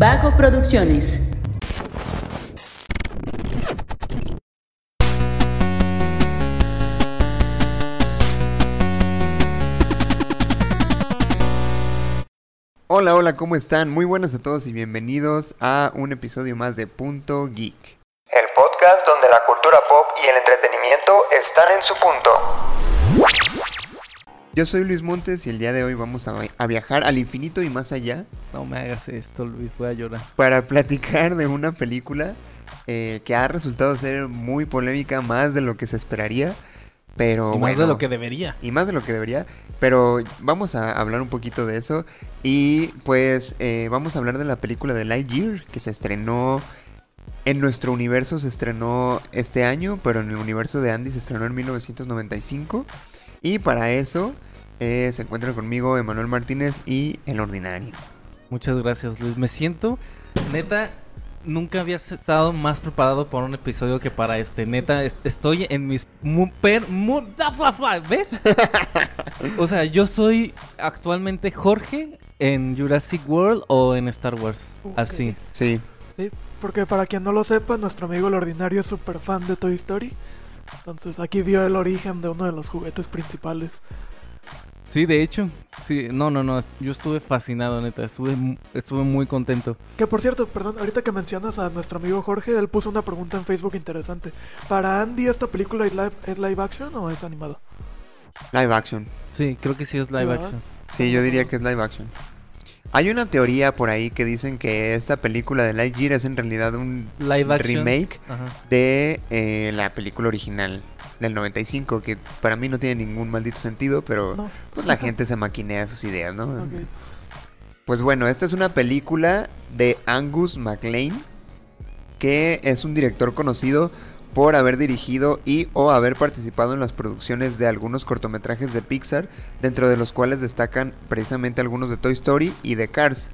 Vago Producciones. Hola, hola, ¿cómo están? Muy buenas a todos y bienvenidos a un episodio más de Punto Geek. El podcast donde la cultura pop y el entretenimiento están en su punto. Yo soy Luis Montes y el día de hoy vamos a, a viajar al infinito y más allá No me hagas esto, Luis, voy a llorar. para platicar de una película eh, que ha resultado ser muy polémica, más de lo que se esperaría, pero y más bueno, de lo que debería. y más de lo que debería, pero vamos a hablar un poquito de eso y pues eh, vamos a hablar de la película de Lightyear que se estrenó en nuestro universo, se estrenó este año, pero en el universo de Andy se estrenó en 1995 y para eso eh, se encuentran conmigo Emanuel Martínez y El Ordinario. Muchas gracias, Luis. Me siento, neta, nunca había estado más preparado para un episodio que para este. Neta, est- estoy en mis... per- ¿Ves? o sea, yo soy actualmente Jorge en Jurassic World o en Star Wars. Así. Sí, Sí, porque para quien no lo sepa, nuestro amigo el ordinario es súper fan de Toy Story. Entonces aquí vio el origen de uno de los juguetes principales. Sí, de hecho. Sí, no, no, no. Yo estuve fascinado, neta. Estuve, mu- estuve muy contento. Que por cierto, perdón, ahorita que mencionas a nuestro amigo Jorge, él puso una pregunta en Facebook interesante. ¿Para Andy esta película es live, es live action o es animado? live action. Sí, creo que sí es live ¿Verdad? action. Sí, yo diría que es live action. Hay una teoría por ahí que dicen que esta película de Lightyear es en realidad un Live remake Ajá. de eh, la película original del 95, que para mí no tiene ningún maldito sentido, pero No. pues la gente se maquinea sus ideas, ¿no? Pues bueno, esta es una película de Angus MacLean, que es un director conocido por haber dirigido y o haber participado en las producciones de algunos cortometrajes de Pixar, dentro de los cuales destacan precisamente algunos de Toy Story y de Cars.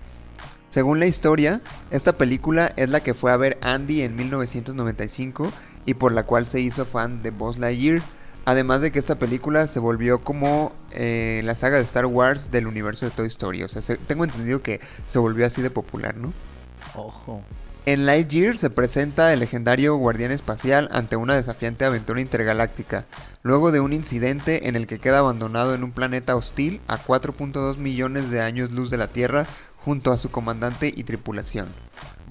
Según la historia, esta película es la que fue a ver Andy en 1995 y por la cual se hizo fan de Buzz Lightyear. Además de que esta película se volvió como eh, la saga de Star Wars del universo de Toy Story. O sea, se- tengo entendido que se volvió así de popular, ¿no? Ojo. En Lightyear se presenta el legendario guardián espacial ante una desafiante aventura intergaláctica, luego de un incidente en el que queda abandonado en un planeta hostil a 4.2 millones de años luz de la Tierra junto a su comandante y tripulación.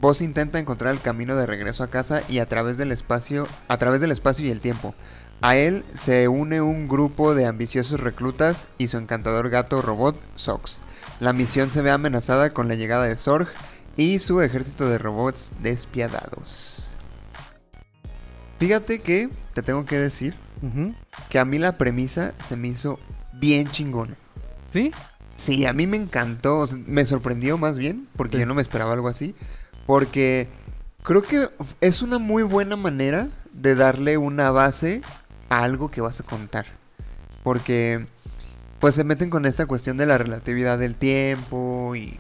Buzz intenta encontrar el camino de regreso a casa y a través del espacio, a través del espacio y el tiempo. A él se une un grupo de ambiciosos reclutas y su encantador gato robot Sox. La misión se ve amenazada con la llegada de Zorg y su ejército de robots despiadados. Fíjate que te tengo que decir que a mí la premisa se me hizo bien chingona. ¿Sí? Sí, a mí me encantó, o sea, me sorprendió más bien, porque Sí. yo no me esperaba algo así, porque creo que es una muy buena manera de darle una base a algo que vas a contar. Porque pues se meten con esta cuestión de la relatividad del tiempo y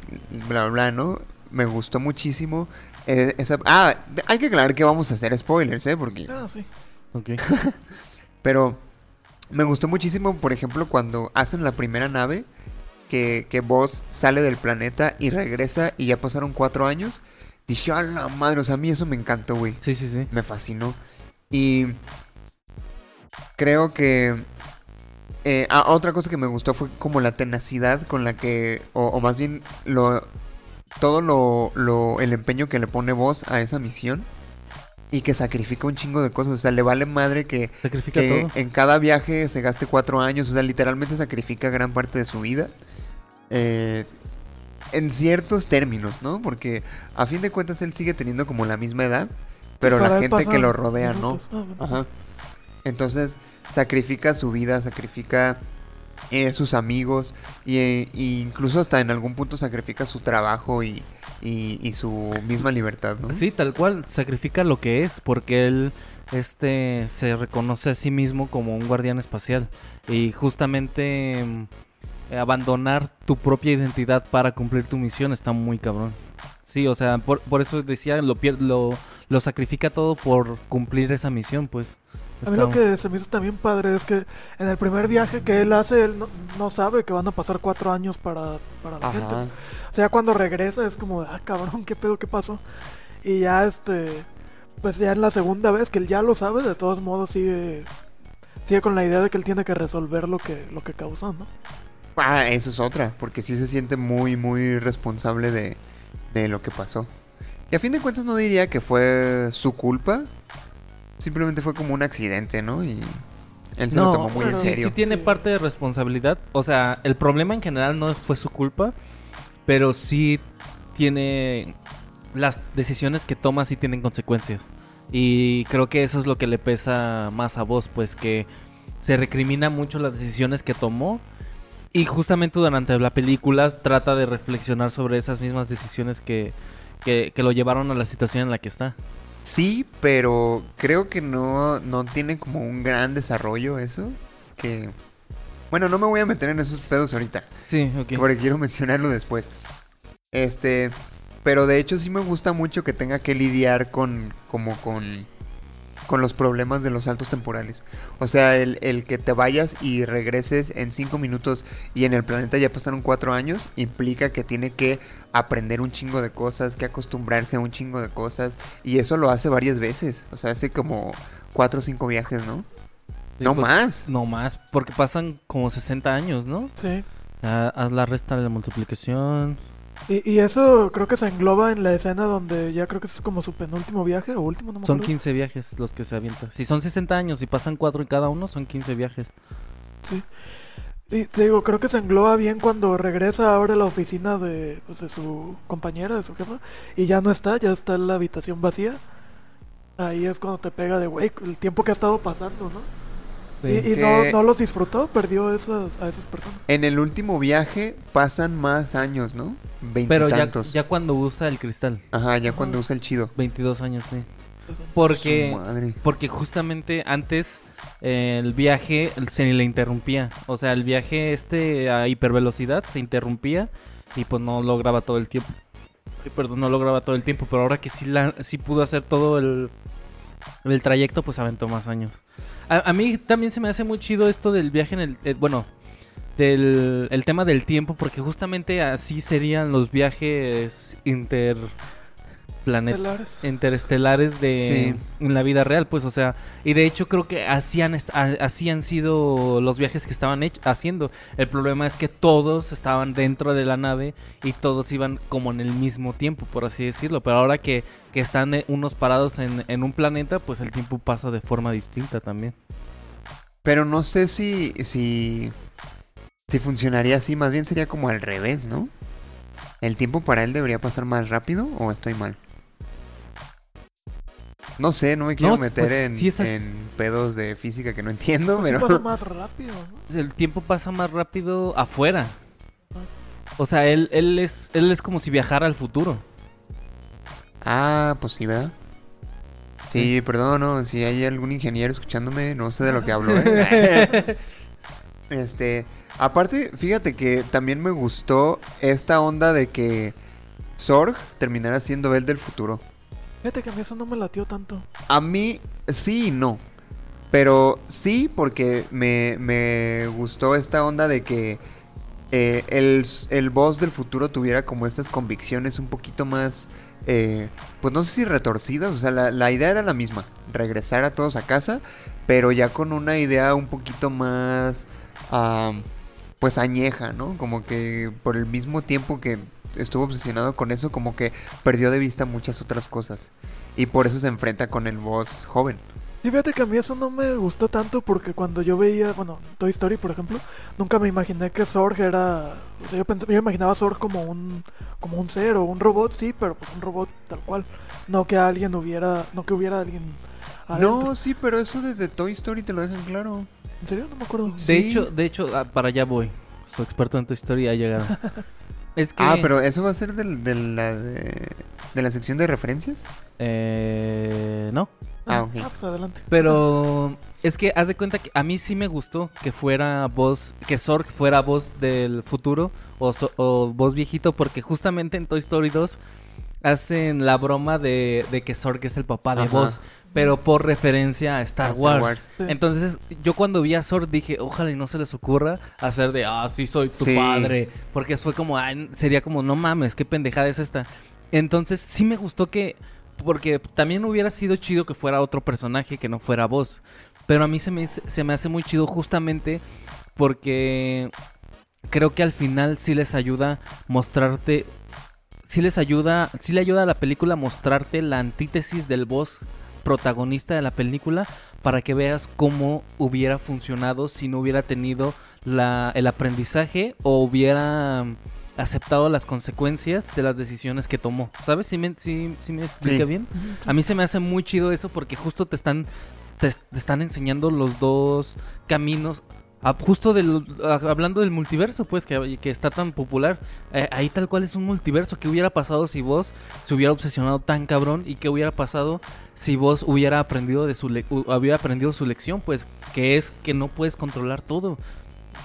bla bla, bla ¿no? Me gustó muchísimo eh, esa... Ah, hay que aclarar que vamos a hacer spoilers, ¿eh? Porque... Ah, sí. Ok. Pero me gustó muchísimo, por ejemplo, cuando hacen la primera nave, que, que Buzz sale del planeta y regresa y ya pasaron cuatro años. Dije, a la madre, o sea, a mí eso me encantó, güey. Sí, sí, sí. Me fascinó. Y creo que... eh, ah, otra cosa que me gustó fue como la tenacidad con la que, o, o más bien lo, todo lo, lo- el empeño que le pone Buzz a esa misión y que sacrifica un chingo de cosas. O sea, le vale madre que Sacrifica que todo. en cada viaje se gaste cuatro años, o sea, literalmente sacrifica gran parte de su vida. Eh, en ciertos términos, ¿no? Porque a fin de cuentas él sigue teniendo como la misma edad, pero la gente que lo rodea no. Ah, Ajá. Entonces sacrifica su vida, sacrifica eh, sus amigos y, eh, y incluso hasta en algún punto sacrifica su trabajo y, y- su misma libertad, ¿no? Sí, tal cual, sacrifica lo que es, porque él este se reconoce a sí mismo como un guardián espacial. Y justamente mm, abandonar tu propia identidad para cumplir tu misión está muy cabrón. Sí, o sea, por, por eso decía, lo, lo, lo sacrifica todo por cumplir esa misión, pues. A mí lo que se me hizo también padre es que en el primer viaje que él hace, él no, no sabe que van a pasar cuatro años para, para la gente. O sea, cuando regresa es como, ah, cabrón, qué pedo, qué pasó. Y ya este, pues ya en la segunda vez que él ya lo sabe, de todos modos sigue, sigue con la idea de que él tiene que resolver lo que, lo que causó, ¿no? Ah, eso es otra, porque sí se siente muy, muy responsable de, de lo que pasó. Y a fin de cuentas no diría que fue su culpa. Simplemente fue como un accidente, ¿no? Y él se lo tomó muy en pero sí, serio. sí tiene parte de responsabilidad. O sea, el problema en general no fue su culpa, pero sí tiene las decisiones que toma sí tienen consecuencias. Y creo que eso es lo que le pesa más a vos, pues que se recrimina mucho las decisiones que tomó. Y justamente durante la película trata de reflexionar sobre esas mismas decisiones que, que, que lo llevaron a la situación en la que está. Sí, pero creo que no, no tiene como un gran desarrollo eso. Que. Bueno, no me voy a meter en esos pedos ahorita. Sí, ok. Porque quiero mencionarlo después. Este. Pero de hecho sí me gusta mucho que tenga que lidiar con. como con. Con los problemas de los saltos temporales. O sea, el, el que te vayas y regreses en cinco minutos y en el planeta ya pasaron cuatro años, implica que tiene que aprender un chingo de cosas, que acostumbrarse a un chingo de cosas. Y eso lo hace varias veces. O sea, hace como cuatro o cinco viajes, ¿no? Sí, no pues, más. No más, porque pasan como 60 años, ¿no? Sí. Ah, haz la resta de la multiplicación. Y, y eso creo que se engloba en la escena donde ya creo que es como su penúltimo viaje o último, no me Son acuerdo. 15 viajes los que se avientan. Si son 60 años y pasan 4 en cada uno, son 15 viajes. Sí. Y te digo, creo que se engloba bien cuando regresa ahora a la oficina de, pues, de su compañera, de su jefa, y ya no está, ya está en la habitación vacía. Ahí es cuando te pega de, güey, el tiempo que ha estado pasando, ¿no? Sí. Y, y Que- no, no los disfrutó, perdió esas, a esas personas. En el último viaje pasan más años, ¿no? Pero ya, Veintitantos. ya cuando usa el cristal, Ajá, ya cuando usa el chido. 22 años, sí. Su Porque, madre. porque justamente antes eh, el viaje se le interrumpía. O sea, el viaje este a hipervelocidad se interrumpía y pues no lograba todo el tiempo. Ay, Perdón, no lograba todo el tiempo, pero ahora que sí, la, sí pudo hacer todo el, el trayecto, pues aventó más años. A, mí también se me hace muy chido esto del viaje en el... eh, bueno, del el tema del tiempo, porque justamente así serían los viajes interplanet Estelares. interestelares de Sí. en la vida real, pues, o sea, y de hecho creo que así han, así han sido los viajes que estaban haciendo. El problema es que todos estaban dentro de la nave y todos iban como en el mismo tiempo, por así decirlo. Pero ahora que, que están eh, unos parados en, en un planeta, pues el tiempo pasa de forma distinta también. Pero no sé si, si, si funcionaría así. Más bien sería como al revés, ¿no? ¿El tiempo para él debería pasar más rápido o estoy mal? No sé, no me quiero No, meter pues, en, sí pedos de física que no entiendo, Pues sí pero... pasa más rápido, ¿no? El tiempo pasa más rápido afuera. O sea, él, él, es, él es como si viajara al futuro. Ah, pues sí, ¿verdad? Sí, perdón, no, si hay algún ingeniero escuchándome, no sé de lo que hablo, ¿eh? este, aparte, fíjate que también me gustó esta onda de que Sorg terminara siendo él del futuro. Fíjate que a mí eso no me latió tanto. A mí sí y no. Pero sí porque me, me gustó esta onda de que eh, el, el boss del futuro tuviera como estas convicciones un poquito más, eh, pues no sé si retorcidas, o sea, la, la idea era la misma, regresar a todos a casa, pero ya con una idea un poquito más, pues añeja, ¿no? Como que por el mismo tiempo que estuvo obsesionado con eso, como que perdió de vista muchas otras cosas. Y por eso se enfrenta con el boss joven. Y fíjate que a mí eso no me gustó tanto porque cuando yo veía, bueno, Toy Story, por ejemplo, nunca me imaginé que Zorg era... O sea, yo, pensé, yo imaginaba a Zorg como un, como un ser o un robot, sí, pero pues un robot tal cual. No que alguien hubiera... No que hubiera alguien... adentro. No, sí, pero eso desde Toy Story te lo dejan claro. ¿En serio? No me acuerdo. De Sí. hecho, de hecho, ah, para allá voy. Su experto en tu historia ha llegado. es que. Ah, pero eso va a ser del- de, la, de, de la sección de referencias. Eh, no. Ah, ok. Ah, pues adelante. Pero es que haz de cuenta que a mí sí me gustó que fuera voz, que Zorg fuera voz del futuro o, so- o voz viejito, porque justamente en Toy Story 2 hacen la broma de, de que Zorg es el papá de Ajá. voz. Pero por referencia a Star, A Star Wars. Entonces, yo cuando vi a Sword dije, ojalá y no se les ocurra hacer de, ah, sí soy tu Sí. padre. Porque fue como, "Ay", sería como, no mames, qué pendejada es esta. Entonces, sí me gustó que, porque también hubiera sido chido que fuera otro personaje que no fuera vos. Pero a mí se me, se me hace muy chido justamente porque creo que al final sí les ayuda mostrarte sí les ayuda, sí le ayuda a la película a mostrarte la antítesis del boss protagonista de la película para que veas cómo hubiera funcionado si no hubiera tenido la, el aprendizaje o hubiera aceptado las consecuencias de las decisiones que tomó. ¿Sabes? ¿Sí me, sí me explica Sí. bien? A mí se me hace muy chido eso porque justo te están, te, te están enseñando los dos caminos. Ah, justo del, ah, hablando del multiverso, pues, que, que está tan popular. Eh, ahí tal cual es un multiverso. ¿Qué hubiera pasado si vos se hubiera obsesionado tan cabrón? ¿Y qué hubiera pasado si vos hubiera aprendido de su le- hu- hubiera aprendido su lección? Pues, que es que no puedes controlar todo.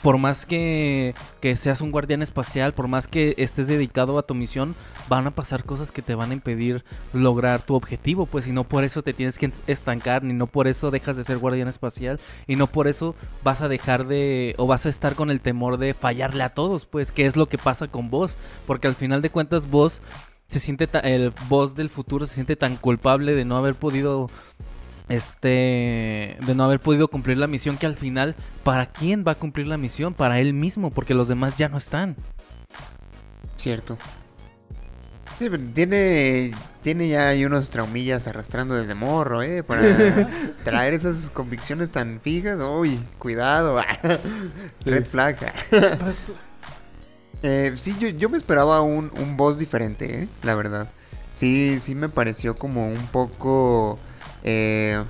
Por más que, que seas un guardián espacial, por más que estés dedicado a tu misión, van a pasar cosas que te van a impedir lograr tu objetivo, pues, y no por eso te tienes que estancar, ni no por eso dejas de ser guardián espacial, y no por eso vas a dejar de, o vas a estar con el temor de fallarle a todos, pues, que es lo que pasa con vos, porque al final de cuentas vos se siente, el boss del futuro se siente tan culpable de no haber podido este de no haber podido cumplir la misión que al final para quién va a cumplir la misión para él mismo porque los demás ya no están Cierto. Sí, pero tiene, tiene ya ahí unos traumillas arrastrando desde morro, ¿eh? Para traer esas convicciones tan fijas. Uy, cuidado. Red flag. Eh, sí, yo, yo me esperaba un, un boss diferente, ¿eh? La verdad. Sí, sí me pareció como un poco, eh,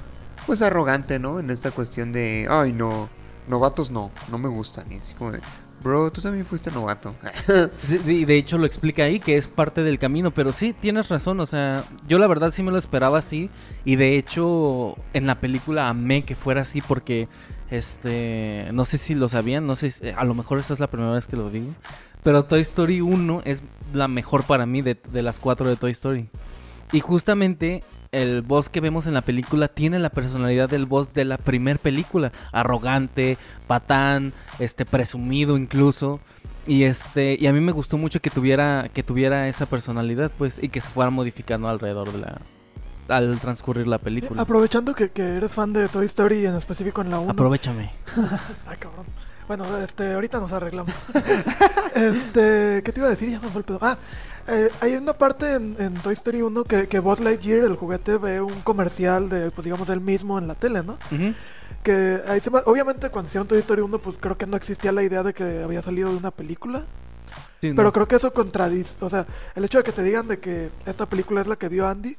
pues arrogante, ¿no? En esta cuestión de, ay, no, novatos no, no me gustan. Y así como de, bro, tú también fuiste novato. Y de hecho lo explica ahí que es parte del camino, pero sí, tienes razón, o sea, yo la verdad sí me lo esperaba así y de hecho en la película amé que fuera así porque, este, no sé si lo sabían, no sé, si- a lo mejor esta es la primera vez que lo digo, pero Toy Story 1 es la mejor para mí de, de las cuatro de Toy Story. Y justamente el boss que vemos en la película tiene la personalidad del boss de la primer película, arrogante, patán, este presumido incluso. Y este y a mí me gustó mucho que tuviera que tuviera esa personalidad, pues y que se fuera modificando alrededor de la al transcurrir la película. Aprovechando que, que eres fan de Toy Story, en específico en la 1. Aprovechame. Ay, cabrón. Bueno, este, ahorita nos arreglamos. este, ¿qué te iba a decir? Ya me fue el pedo. Ah, eh, hay una parte en, en Toy Story 1 que, que Buzz Lightyear, el juguete, ve un comercial de, pues digamos, él mismo en la tele, ¿no? Que ahí se obviamente cuando hicieron Toy Story 1, pues creo que no existía la idea de que había salido de una película. Sí, Pero no. creo que eso contradice, o sea, el hecho de que te digan de que esta película es la que vio Andy,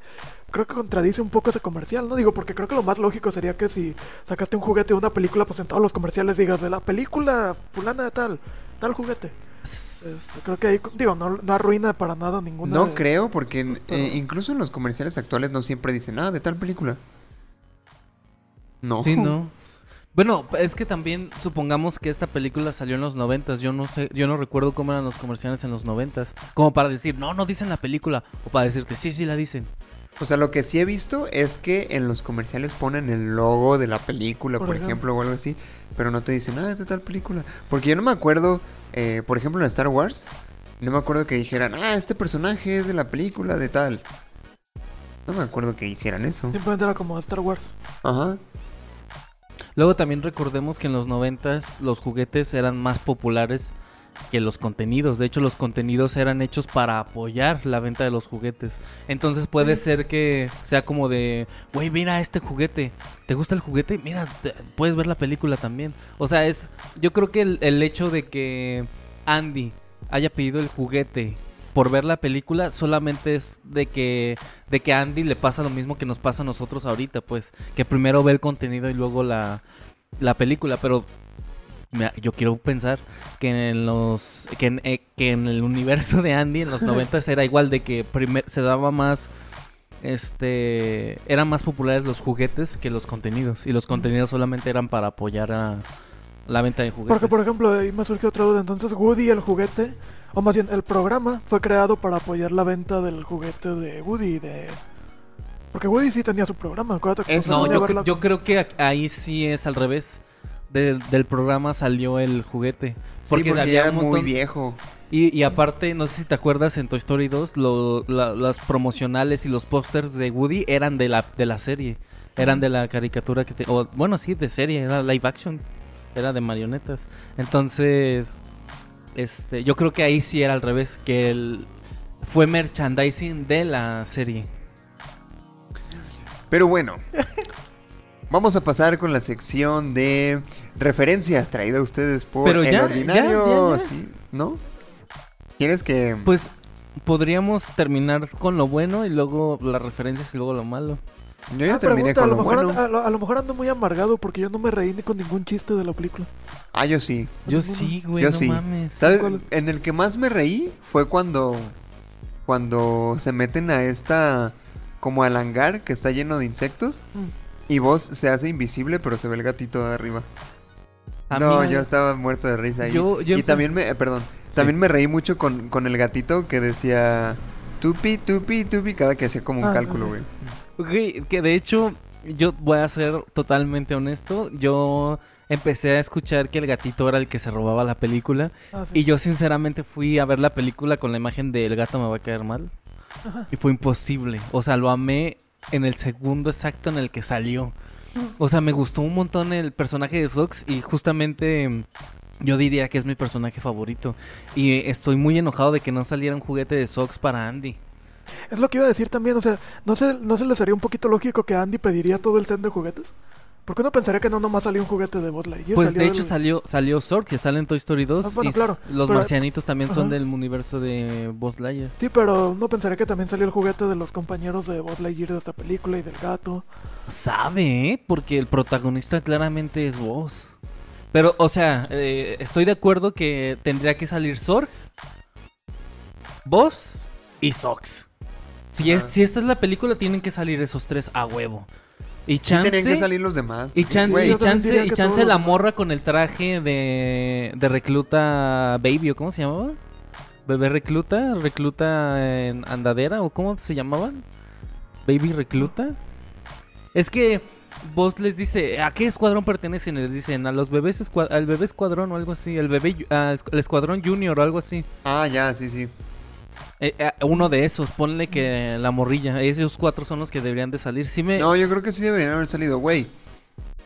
creo que contradice un poco ese comercial, ¿no? Digo, porque creo que lo más lógico sería que si sacaste un juguete de una película, pues en todos los comerciales digas de la película fulana de tal, tal juguete. Este, creo que ahí, digo, no, no arruina para nada ninguna... No de- creo, porque eh, incluso en los comerciales actuales no siempre dicen nada de tal película. No. Sí, no. Bueno, es que también supongamos que esta película salió en los noventas. Yo no sé, yo no recuerdo cómo eran los comerciales en los noventas. Como para decir, no, no dicen la película. O para decirte, sí, sí la dicen. O sea, lo que sí he visto es que en los comerciales ponen el logo de la película, Por por, ejemplo. ejemplo, o algo así, pero no te dicen nada es de tal película. Porque yo no me acuerdo, eh, por ejemplo, en Star Wars, no me acuerdo que dijeran, ah, este personaje es de la película de tal. No me acuerdo que hicieran eso. Simplemente era como Star Wars. Ajá. Luego también recordemos que en los noventas los juguetes eran más populares que los contenidos. De hecho, los contenidos eran hechos para apoyar la venta de los juguetes. Entonces puede ser que sea como de, güey, mira este juguete. ¿Te gusta el juguete? Mira, te- puedes ver la película también. O sea, es, yo creo que el, el hecho de que Andy haya pedido el juguete por ver la película solamente es de que de que a Andy le pasa lo mismo que nos pasa a nosotros ahorita, pues, que primero ve el contenido y luego la, la película, pero me- yo quiero pensar que en los que en, eh, que en el universo de Andy en los 90 era igual de que primer, se daba más este eran más populares los juguetes que los contenidos y los contenidos solamente eran para apoyar a la venta de juguetes. Porque, por ejemplo, ahí me surgió otra duda. Entonces, Woody, el juguete, o más bien, el programa fue creado para apoyar la venta del juguete de Woody, de, Porque Woody sí tenía su programa, acuérdate que No, yo, verla creo que ahí sí es al revés. Del- del programa salió el juguete. Porque, porque había ya era un muy viejo. Y, y aparte, no sé si te acuerdas, en Toy Story 2, lo- la- las promocionales y los pósters de Woody eran de la, de la serie. Eran de la caricatura que te... o, bueno, sí, de serie, era live action. Era de marionetas. Entonces, este, yo creo que ahí sí era al revés, que el, fue merchandising de la serie. Pero bueno, vamos a pasar con la sección de referencias traída a ustedes por Pero El ya, Ordinario. ya, ya, ya. ¿sí? ¿No? ¿Quieres que...? Pues podríamos terminar con lo bueno y luego las referencias y luego lo malo. yo ya Ah, terminé pregunta, con a, lo lo mejor bueno. ando, a, lo, a lo mejor ando muy amargado porque yo no me reí ni con ningún chiste de la película. Ah, yo sí. Yo sí, güey, Yo no sí. mames. ¿Sabes? En el que más me reí fue cuando... Cuando se meten a esta... Como al hangar que está lleno de insectos. Mm. Y vos se hace invisible, pero se ve el gatito de arriba. A no, mí- yo estaba muerto de risa ahí. Yo- yo y también me, eh, perdón, también me reí mucho con, con el gatito que decía tupi, tupi, tupi, cada que hacía como un Ah, cálculo, güey. Ok, que de hecho, yo voy a ser totalmente honesto. Yo empecé a escuchar que el gatito era el que se robaba la película. Ah, sí. Y yo sinceramente fui a ver la película con la imagen de el gato me va a caer mal. Y fue imposible. O sea, lo amé en el segundo exacto en el que salió. O sea, me gustó un montón el personaje de Sox y justamente mm, yo diría que es mi personaje favorito. Y estoy muy enojado de que no saliera un juguete de Sox para Andy. Es lo que iba a decir también, o sea, ¿no se, ¿no se les haría un poquito lógico que Andy pediría todo el set de juguetes? Porque uno pensaría que no nomás salió un juguete de Buzz Lightyear. Pues de hecho del- salió salió Zork, que sale en Toy Story 2. Ah, bueno, y claro, Los pero- marcianitos también son del universo de Buzz Lightyear. Sí, pero uno pensaría que también salió el juguete de los compañeros de Buzz Lightyear de esta película y del gato. Sabe, ¿eh? Porque el protagonista claramente es vos. Pero, o sea, eh, estoy de acuerdo que tendría que salir Zorg, vos y Sox. Si, es, si esta es la película, tienen que salir esos tres a huevo. Y Sí chance, tenían que salir los demás. y chance, Güey, y chance, y la morra demás. con el traje de, de recluta baby, ¿o cómo se llamaba? Bebé recluta, recluta en andadera, o cómo se llamaban? Baby recluta. Es que vos les dice, ¿a qué escuadrón pertenecen? Y les dicen, a los bebés, escua- al bebé escuadrón o algo así, el bebé, el escuadrón junior o algo así. Ah, ya, sí, sí. Eh, eh, uno de esos, ponle que la morrilla, esos cuatro son los que deberían de salir. Sí me... No, yo creo que sí deberían haber salido, güey.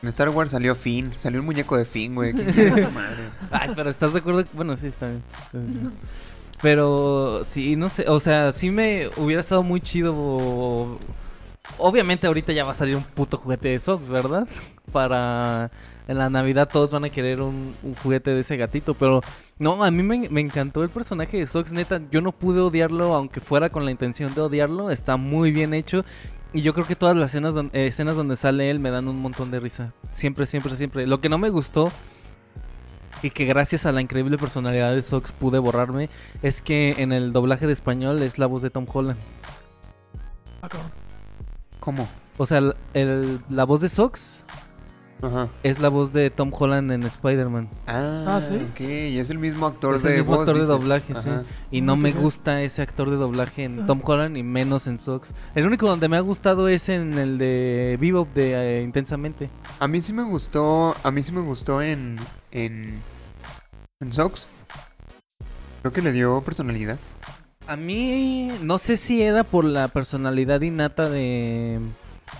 En Star Wars salió Finn, salió un muñeco de Finn, güey. ¿Quién quiere esa madre? Ay, pero ¿estás de acuerdo? Bueno, sí, está bien. está bien. Pero sí, no sé, o sea, sí me hubiera estado muy chido. Obviamente ahorita ya va a salir un puto juguete de Sox, ¿verdad? Para en la Navidad todos van a querer un, un juguete de ese gatito, pero no, a mí me, me encantó el personaje de Sox, neta, yo no pude odiarlo aunque fuera con la intención de odiarlo, está muy bien hecho. Y yo creo que todas las escenas, don- eh, escenas donde sale él me dan un montón de risa. Siempre, siempre, siempre. Lo que no me gustó y que gracias a la increíble personalidad de Sox pude borrarme es que en el doblaje de español es la voz de Tom Holland. Ah. ¿Cómo? O sea, el- el- la voz de Sox Ajá. es la voz de Tom Holland en Spider-Man. Ah, Ah, ¿sí? ok. Y es el mismo actor Es de el mismo voz, actor de doblaje, sí. Y no me gusta ese actor de doblaje en Ah. Tom Holland y menos en Sox. El único donde me ha gustado es en el de Bebop de eh, Intensamente. A mí sí me gustó, a mí sí me gustó en en en Sox. Creo que le dio personalidad. A mí no sé si era por la personalidad innata de,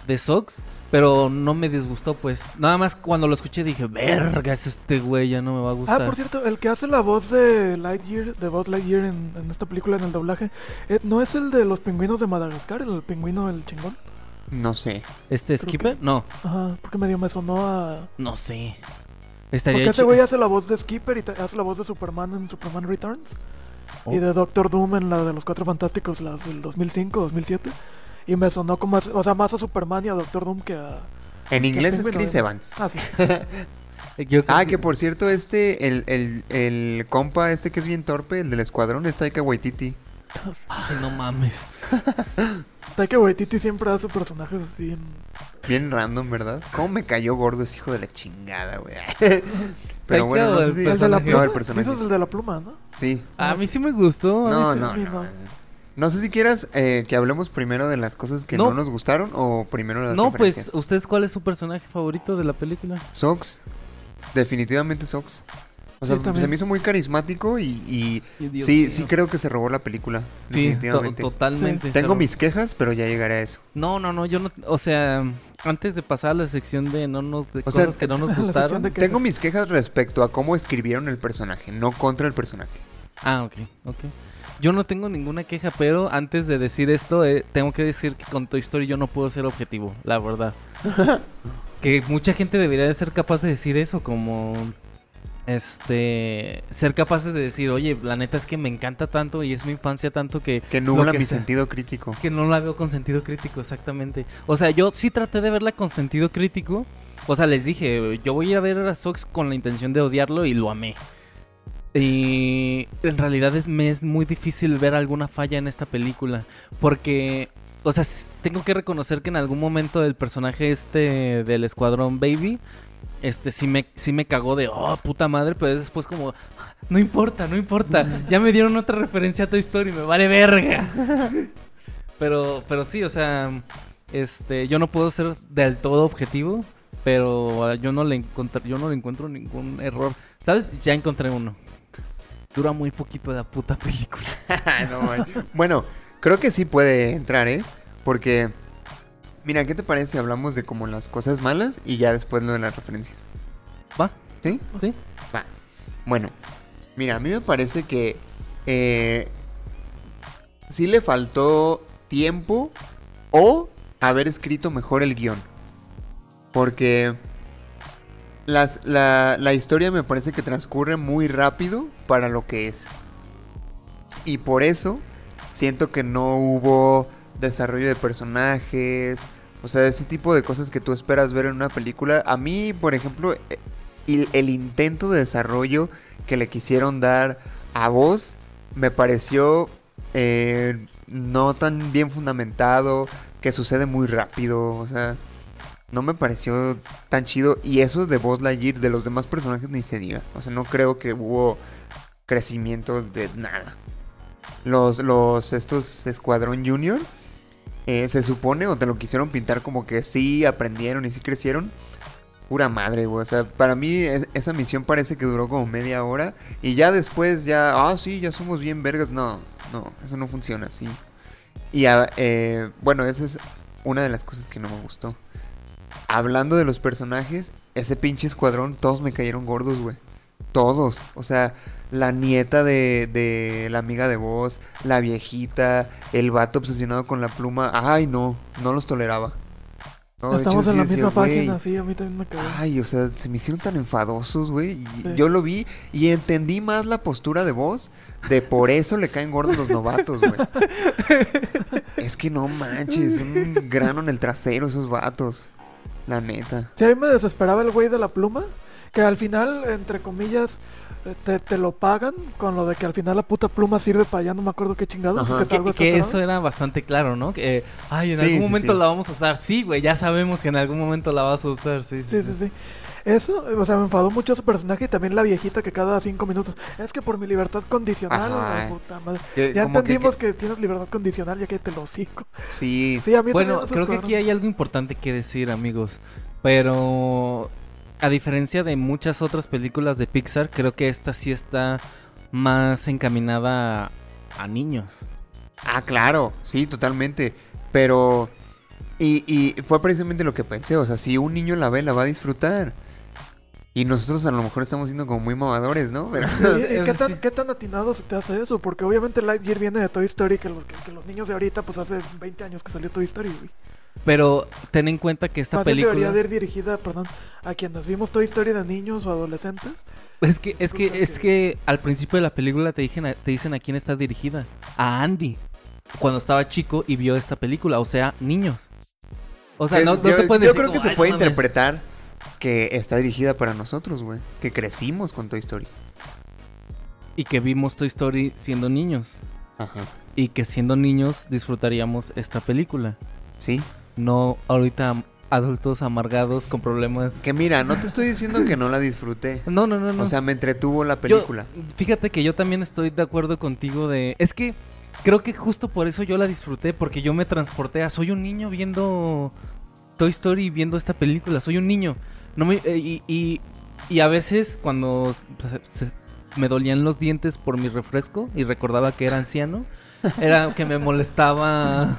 de Sox, pero no me disgustó pues. Nada más cuando lo escuché dije, verga, es este güey, ya no me va a gustar. Ah, por cierto, el que hace la voz de Lightyear, de Buzz Lightyear en, en esta película, en el doblaje, eh, ¿no es el de los pingüinos de Madagascar, el pingüino el chingón? No sé. ¿Este Creo Skipper? No, Ajá, porque medio me sonó a... no sé. Estaría Porque ese güey hace la voz de Skipper y hace la voz de Superman en Superman Returns. Y Oh. de Doctor Doom en la de los Cuatro Fantásticos, las del 2005, 2007. Y me sonó como, a- o sea, más a Superman y a Doctor Doom que a... En inglés es Chris. Evans. Ah, sí. Ah, que por cierto, este, el, el, el compa este que es bien torpe, el del escuadrón, es Taika Waititi. Ay, no mames. Taika Waititi siempre hace personajes así en... Bien random, ¿verdad? ¿Cómo me cayó gordo ese hijo de la chingada, güey? Pero bueno, no sé si... El de la pluma. el personaje. Dices el de la pluma, ¿no? Sí. A mí sí me gustó. a mí No, no, no. No. Sé si quieras eh, que hablemos primero de las cosas que no, No. nos gustaron o primero las No, pues. ¿ustedes cuál es su personaje favorito de la película? Sox. Definitivamente Sox. O sea, Sí, también. se me hizo muy carismático y, y Dios sí, mío. sí creo que se robó la película. Sí, to- definitivamente. totalmente. Tengo mis quejas, pero ya llegaré a eso. No, no, no, yo no... O sea, antes de pasar a la sección de no nos... De O sea, cosas que no nos gustaron... de Tengo mis quejas respecto a cómo escribieron el personaje, no contra el personaje. Ah, ok, ok. Yo no tengo ninguna queja, pero antes de decir esto, eh, tengo que decir que con Toy Story yo no puedo ser objetivo, la verdad. que mucha gente debería de ser capaz de decir eso, como... Este... Ser capaces de decir, oye, la neta es que me encanta tanto y es mi infancia tanto que... Que nubla que mi sea- sentido crítico. Que no la veo con sentido crítico, exactamente. O sea, yo sí traté de verla con sentido crítico. O sea, les dije, yo voy a ver a Sox con la intención de odiarlo y lo amé. Y en realidad es, me es muy difícil ver alguna falla en esta película. Porque, o sea, tengo que reconocer que en algún momento el personaje este del Escuadrón Baby, este sí me, sí me cagó de, oh, puta madre, pero después como, no importa, no importa. Ya me dieron otra referencia a Toy Story, me vale verga. Pero, pero sí, o sea, este, yo no puedo ser del todo objetivo, pero ah, yo no le encontré, yo no le encuentro ningún error. ¿Sabes? Ya encontré uno. Dura muy poquito la puta película. No, bueno, creo que sí puede entrar, ¿eh? Porque, mira, ¿qué te parece si hablamos de como las cosas malas y ya después lo de las referencias? ¿Va? ¿Sí? ¿Sí? Va. Bueno, mira, a mí me parece que eh, sí le faltó tiempo o haber escrito mejor el guion. Porque las- la, la historia me parece que transcurre muy rápido para lo que es. Y por eso siento que no hubo desarrollo de personajes. O sea, ese tipo de cosas que tú esperas ver en una película. A mí, por ejemplo, eh, el, intento de desarrollo que le quisieron dar a vos me pareció eh, no tan bien fundamentado, que sucede muy rápido, o sea, no me pareció tan chido. Y eso de Buzz Lightyear, de los demás personajes ni se diga, o sea, no creo que hubo crecimiento de nada. Los, los, estos Escuadrón Junior, eh, se supone, o te lo quisieron pintar como que sí aprendieron y sí crecieron. Pura madre, güey. O sea, para mí es- esa misión parece que duró como media hora. Y ya después, ya, ah, sí, ya somos bien vergas. No, no, eso no funciona así. Y ah, eh, bueno, esa es una de las cosas que no me gustó. Hablando de los personajes, ese pinche escuadrón, todos me cayeron gordos, güey. Todos. O sea, la nieta de, de la amiga de voz, la viejita, el vato obsesionado con la pluma. Ay, no, no los toleraba. No, hecho, Estamos en la misma "Güey, página, sí, a mí también me cagó. Ay, o sea, se me hicieron tan enfadosos, güey. Sí. Yo lo vi y entendí más la postura de voz de por eso le caen gordos los novatos, güey. es que no manches, un grano en el trasero esos vatos. La neta. Sí, a mí me desesperaba el güey de la pluma. Que al final, entre comillas, eh, te, te lo pagan con lo de que al final la puta pluma sirve para allá, no me acuerdo qué chingados. Ajá. que es Que, algo que exagerado. eso era bastante claro, ¿no? Que, eh, ay, en Sí, algún sí, momento sí. la vamos a usar. Sí, güey, ya sabemos que en algún momento la vas a usar. Sí, Sí, sí, sí. Eso, o sea, me enfadó mucho su personaje y también la viejita que cada cinco minutos. Es que por mi libertad condicional, Ajá. la puta madre. Que Ya entendimos que, tienes libertad condicional, ya que te lo hocico. Sí. Sí, a mí Bueno, creo que aquí hay algo importante que decir, amigos. Pero a diferencia de muchas otras películas de Pixar, creo que esta sí está más encaminada a, a niños. Ah, claro, sí, totalmente. Pero. Y, y fue precisamente lo que pensé. O sea, si un niño la ve, la va a disfrutar. Y nosotros a lo mejor estamos siendo como muy mamadores, ¿no? Pero, ¿Y, y qué, Sí. tan, qué tan atinado se te hace eso? Porque obviamente Lightyear viene de Toy Story, que los, que, que los niños de ahorita, pues hace 20 años que salió Toy Story, güey. Pero ten en cuenta que esta Más película... debería de ir dirigida, perdón, a quienes vimos Toy Story de niños o adolescentes. Es que, es que, es que al principio de la película te dicen, a, te dicen a quién está dirigida. A Andy. Cuando estaba chico y vio esta película. O sea, niños. O sea, no, no yo, te pueden yo decir creo que como, se "Ay, puede no mames". interpretar que está dirigida para nosotros, güey. Que crecimos con Toy Story. Y que vimos Toy Story siendo niños. Ajá. Y que siendo niños disfrutaríamos esta película. Sí. No ahorita adultos amargados con problemas. Que mira, no te estoy diciendo que no la disfruté. No, no, no, no. O sea, me entretuvo la Yo- película. fíjate que yo también estoy de acuerdo contigo de... Es que creo que justo por eso yo la disfruté, porque yo me transporté a soy un niño viendo Toy Story, viendo esta película, soy un niño. No me, eh, y, y, y a veces cuando se- se- me dolían los dientes por mi refresco y recordaba que era anciano, era que me molestaba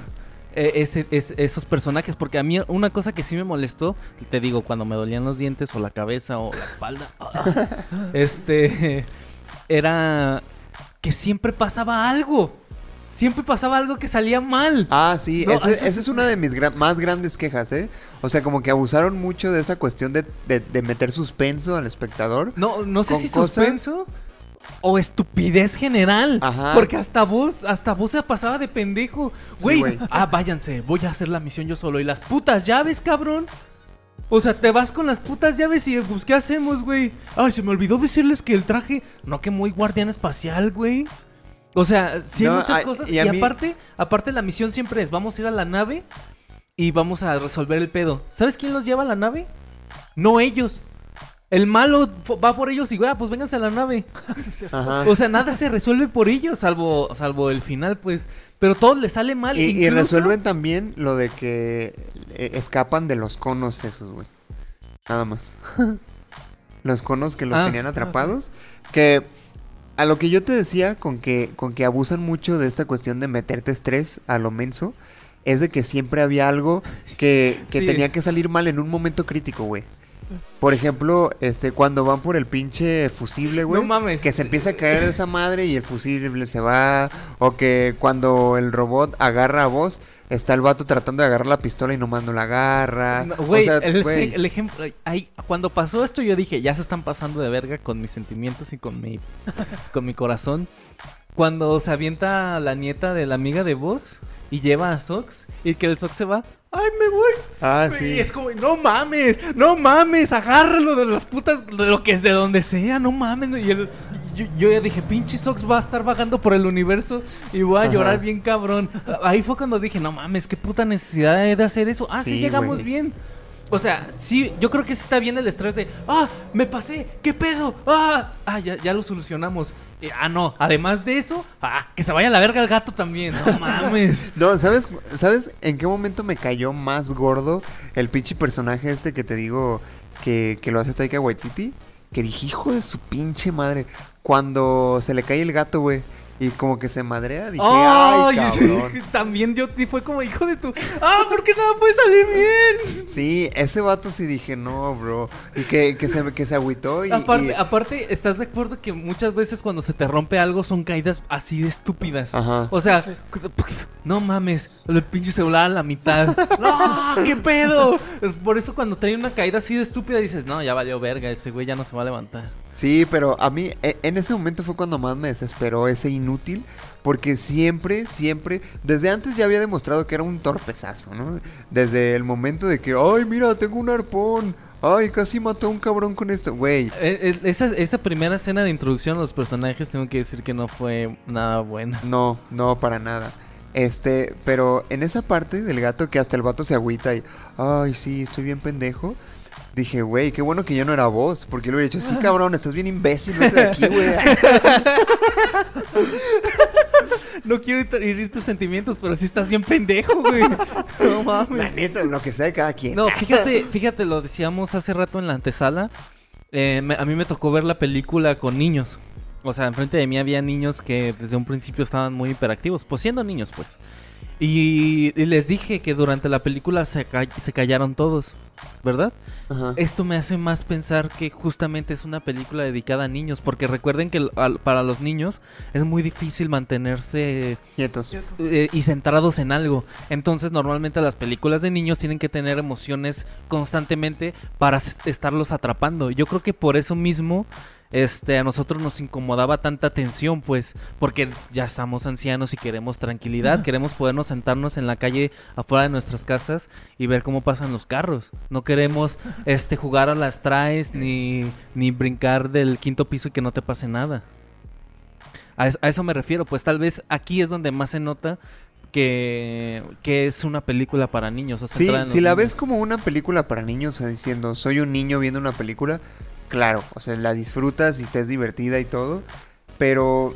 eh, ese, es- esos personajes, porque a mí una cosa que sí me molestó, te digo, cuando me dolían los dientes o la cabeza o la espalda, este, era que siempre pasaba algo. Siempre pasaba algo que salía mal. Ah, sí, No, esa es una de mis gra- más grandes quejas, ¿eh? O sea, como que abusaron mucho de esa cuestión de, de- de meter suspenso al espectador. No, no sé si cosas- suspenso o estupidez general. Ajá. Porque hasta vos, hasta vos se pasaba de pendejo. Güey, ah, váyanse, voy a hacer la misión yo solo. Y las putas llaves, cabrón. O sea, te vas con las putas llaves y pues, ¿qué hacemos, güey? Ay, se me olvidó decirles que el traje, no que muy guardián espacial, güey. O sea, sí hay No, muchas cosas. y Y, a mí- aparte, aparte la misión siempre es, vamos a ir a la nave y vamos a resolver el pedo. ¿Sabes quién los lleva a la nave? No ellos. El malo va por ellos y, güey, ah, pues vénganse a la nave. Ajá. O sea, nada se resuelve por ellos, salvo, salvo el final, pues. Pero todo le sale mal. Y, y resuelven también lo de que eh, escapan de los conos esos, güey. Nada más. los conos que los Ah, tenían ah, atrapados. Que a lo que yo te decía con que, con que abusan mucho de esta cuestión de meterte estrés a lo menso, es de que siempre había algo que, que Sí. tenía que salir mal en un momento crítico, güey. Por ejemplo, este, cuando van por el pinche fusible, güey. No mames. Que se empieza a caer esa madre y el fusible se va. O que cuando el robot agarra a vos, está el vato tratando de agarrar la pistola y nomás no la agarra. No, O sea, el, güey, el ejemplo. cuando pasó esto, yo dije, ya se están pasando de verga con mis sentimientos y con mi, con mi corazón. Cuando se avienta la nieta de la amiga de vos y lleva a Sox y que el Sox se va. ¡Ay, me voy! Ah, sí. Es como, no mames, no mames, agárralo de las putas, de lo que es de donde sea, no mames. Y el- yo, yo ya dije, pinche Sox va a estar vagando por el universo y voy a Ajá. llorar bien cabrón. Ahí fue cuando dije, no mames, qué puta necesidad de hacer eso. Ah, sí, Sí, llegamos güey. bien. O sea, sí, yo creo que sí está bien el estrés de, ah, me pasé, ¿qué pedo? Ah, ah ya, ya lo solucionamos. Eh, ah, no, además de eso, ah, que se vaya a la verga el gato también, no mames. No, ¿sabes, ¿sabes en qué momento me cayó más gordo el pinche personaje este que te digo que, que lo hace Taika Waititi? Que dije, hijo de su pinche madre. Cuando se le cae el gato, güey. Y como que se madrea, dije, ay, Ay, cabrón. también yo y fue como hijo de tu. Ah, ¿por qué nada puede salir bien? Sí, ese vato sí dije, no, bro. Y que, que, se, que se agüitó y... aparte, y- aparte, ¿estás de acuerdo que muchas veces cuando se te rompe algo son caídas así de estúpidas? Ajá. O sea, no mames, el pinche celular a la mitad. ¡No! ¿Qué pedo? Es Por eso cuando trae una caída así de estúpida dices, no, ya valió verga, ese güey ya no se va a levantar. Sí, pero a mí e- en ese momento fue cuando más me desesperó ese inútil, porque siempre, siempre, desde antes ya había demostrado que era un torpezazo, ¿no? Desde el momento de que, ay, mira, tengo un arpón, ay, casi mató a un cabrón con esto, güey. Eh, eh, Esa, esa primera escena de introducción a los personajes tengo que decir que no fue nada buena. No, no, para nada. Este, pero en esa parte del gato que hasta el vato se agüita y, ay, sí, estoy bien pendejo. Dije, güey, qué bueno que yo no era vos, porque le hubiera dicho, sí, cabrón, estás bien imbécil, vete de aquí, güey. No quiero ir- herir tus sentimientos, pero sí estás bien pendejo, güey. No mames. La neta, lo que sea de cada quien. No, fíjate, fíjate, lo decíamos hace rato en la antesala. eh, me- a mí me tocó ver la película con niños. O sea, enfrente de mí había niños que desde un principio estaban muy hiperactivos, pues siendo niños, pues. Y, y les dije que durante la película se, ca- se callaron todos, ¿verdad? Ajá. Esto me hace más pensar que justamente es una película dedicada a niños, porque recuerden que al- para los niños es muy difícil mantenerse Nietos. eh, y centrados en algo. Entonces, normalmente las películas de niños tienen que tener emociones constantemente para estarlos atrapando. Yo creo que por eso mismo este a nosotros nos incomodaba tanta tensión, pues, porque ya estamos ancianos y queremos tranquilidad, queremos podernos sentarnos en la calle afuera de nuestras casas y ver cómo pasan los carros. No queremos este jugar a las traes ni ni brincar del quinto piso y que no te pase nada. A, es- a eso me refiero, pues tal vez aquí es donde más se nota que, que es una película para niños. o Sí, si la niños. ves como una película para niños, o sea, diciendo, soy un niño viendo una película, claro, o sea, la disfrutas y te es divertida y todo, pero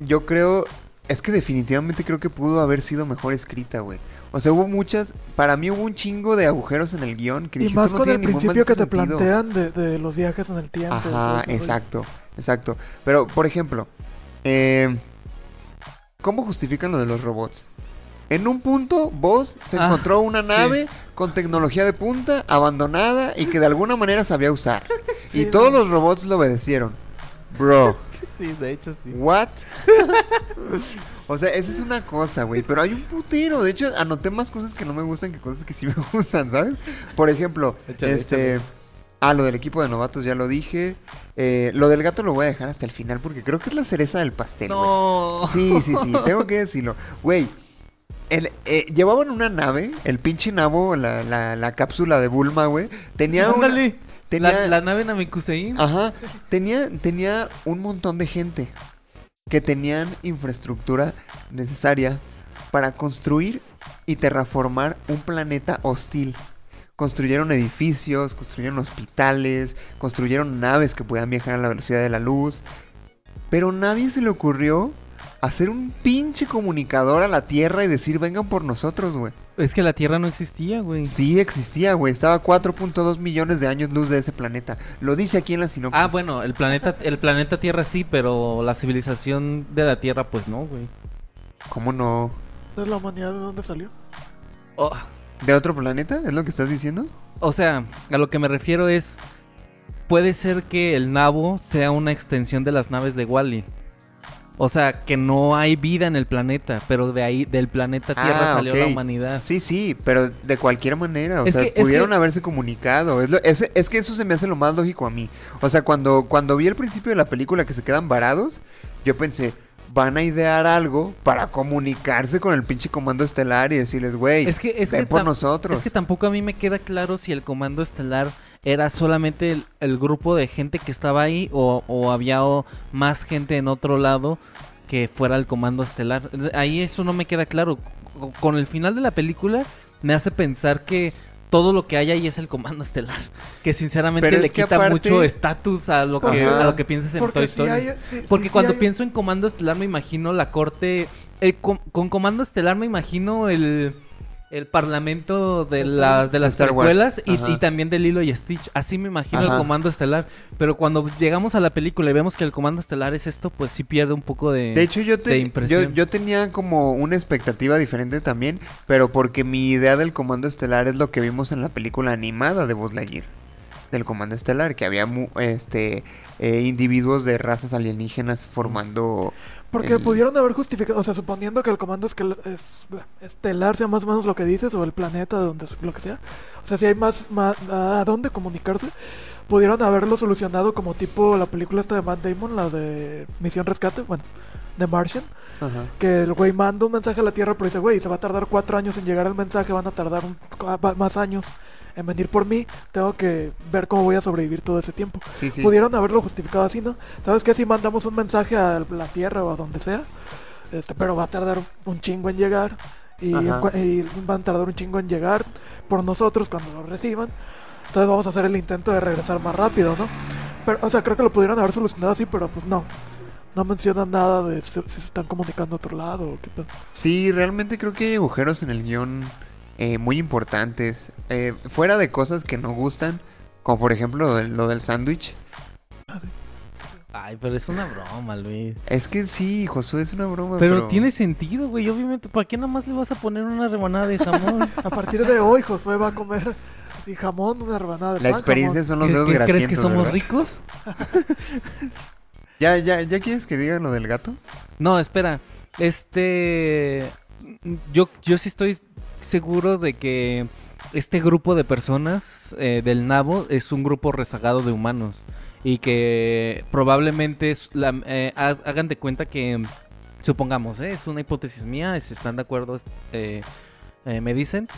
yo creo Es que definitivamente creo que pudo haber sido mejor escrita, güey. O sea, hubo muchas. Para mí hubo un chingo de agujeros en el guion que Y dije, más "Esto no con el tiene principio que te maldito sentido". plantean de, de los viajes en el tiempo. Ajá, rollo. exacto, exacto. Pero, por ejemplo, eh, ¿cómo justifican lo de los robots? En un punto, vos se Ah, encontró una sí. nave con tecnología de punta, abandonada y que de alguna manera sabía usar. Sí, y todos los robots lo obedecieron. Bro, Sí, de hecho sí. ¿what? o sea, esa es una cosa, güey. Pero hay un putero. De hecho, anoté más cosas que no me gustan que cosas que sí me gustan, ¿sabes? Por ejemplo, Échale, este. échale. Ah, lo del equipo de novatos ya lo dije. Eh, lo del gato lo voy a dejar hasta el final porque creo que es la cereza del pastel, güey. No. Sí, sí, sí, tengo que decirlo. Güey, el, eh, llevaban una nave, el pinche nabo, la, la, la cápsula de Bulma, güey. Tenía una... Tenía, La, la nave Namekusein. Ajá, tenía, tenía un montón de gente que tenían infraestructura necesaria para construir y terraformar un planeta hostil. Construyeron edificios, construyeron hospitales, construyeron naves que podían viajar a la velocidad de la luz. Pero nadie se le ocurrió hacer un pinche comunicador a la Tierra y decir vengan por nosotros, güey. Es que la Tierra no existía, güey. Sí existía, güey. Estaba a 4.2 millones de años luz de ese planeta. Lo dice aquí en la sinopsis. Ah, bueno, el planeta, el planeta Tierra sí, pero la civilización de la Tierra, pues no, güey. ¿Cómo no? Entonces, ¿la humanidad de dónde salió? Oh, ¿De otro planeta? ¿Es lo que estás diciendo? o sea, a lo que me refiero es. Puede ser que el nabo sea una extensión de las naves de Wally. O sea, que no hay vida en el planeta, pero de ahí, del planeta Tierra Ah, salió la humanidad. Sí, sí, pero de cualquier manera. O Es sea, que- pudieron que- haberse comunicado. Es, lo- es, es que eso se me hace lo más lógico a mí. O sea, cuando, cuando vi el principio de la película que se quedan varados, yo pensé, van a idear algo para comunicarse con el pinche comando estelar y decirles, güey, Es que, es ven que por nosotros. Es que tampoco a mí me queda claro si el comando estelar era solamente el, el grupo de gente que estaba ahí o, o había o, más gente en otro lado que fuera el comando estelar. Ahí eso no me queda claro. Co- Con el final de la película me hace pensar que todo lo que hay ahí es el comando estelar. Que sinceramente Pero le quita aparte- mucho estatus a lo que, Ajá. a lo que piensas en Toy Porque Story. hay... sí- Porque sí- cuando hay- pienso en Comando Estelar me imagino la corte... el con Comando Estelar me imagino el, el parlamento de, la- de las precuelas y, también de Lilo y Stitch. Así me imagino Ajá. el Comando Estelar. Pero cuando llegamos a la película y vemos que el Comando Estelar es esto, pues sí pierde un poco de... De hecho, yo, de te, yo, impresión. yo tenía como una expectativa diferente también, pero porque mi idea del Comando Estelar es lo que vimos en la película animada de Buzz Lightyear. Del Comando Estelar, que había mu- este eh, individuos de razas alienígenas formando... Porque el- pudieron haber justificado, o sea, suponiendo que el comando esquel- es, estelar sea más o menos lo que dices, o el planeta, donde lo que sea. O sea, si hay más, más a dónde comunicarse, pudieron haberlo solucionado como tipo la película esta de Matt Damon, la de Misión Rescate, bueno, de Martian. Ajá. Que el güey manda un mensaje a la Tierra, pero dice, güey, se va a tardar cuatro años en llegar el mensaje, van a tardar un- más años en venir por mí, tengo que ver cómo voy a sobrevivir todo ese tiempo. Sí, sí. Pudieron haberlo justificado así, ¿no? ¿Sabes qué? Si mandamos un mensaje a la Tierra o a donde sea, este, pero va a tardar un chingo en llegar y, y van a tardar un chingo en llegar por nosotros cuando lo reciban. Entonces vamos a hacer el intento de regresar más rápido, ¿no? Pero, o sea, creo que lo pudieron haber solucionado así, pero pues no. No mencionan nada de si, se están comunicando a otro lado o qué pedo. Sí, realmente creo que hay agujeros en el guion eh, muy importantes. Eh, fuera de cosas que no gustan, como por ejemplo lo del, del sándwich. Ah, sí. Ay, pero es una broma, Luis. Es que sí, Josué es una broma. Pero, Pero, tiene sentido, güey. Obviamente, ¿para qué nada más le vas a poner una rebanada de jamón? A partir de hoy, Josué va a comer así jamón, una rebanada de La pan, experiencia jamón. son los ¿Qué- dedos qué ¿Crees que somos ¿verdad? ricos? ¿Ya, ya, ¿Ya quieres que diga lo del gato? No, espera. Este. Yo, yo sí estoy seguro de que este grupo de personas eh, del nabo es un grupo rezagado de humanos. Y que probablemente eh, ha- hagan de cuenta que, supongamos, eh, es una hipótesis mía, si están de acuerdo, me dicen.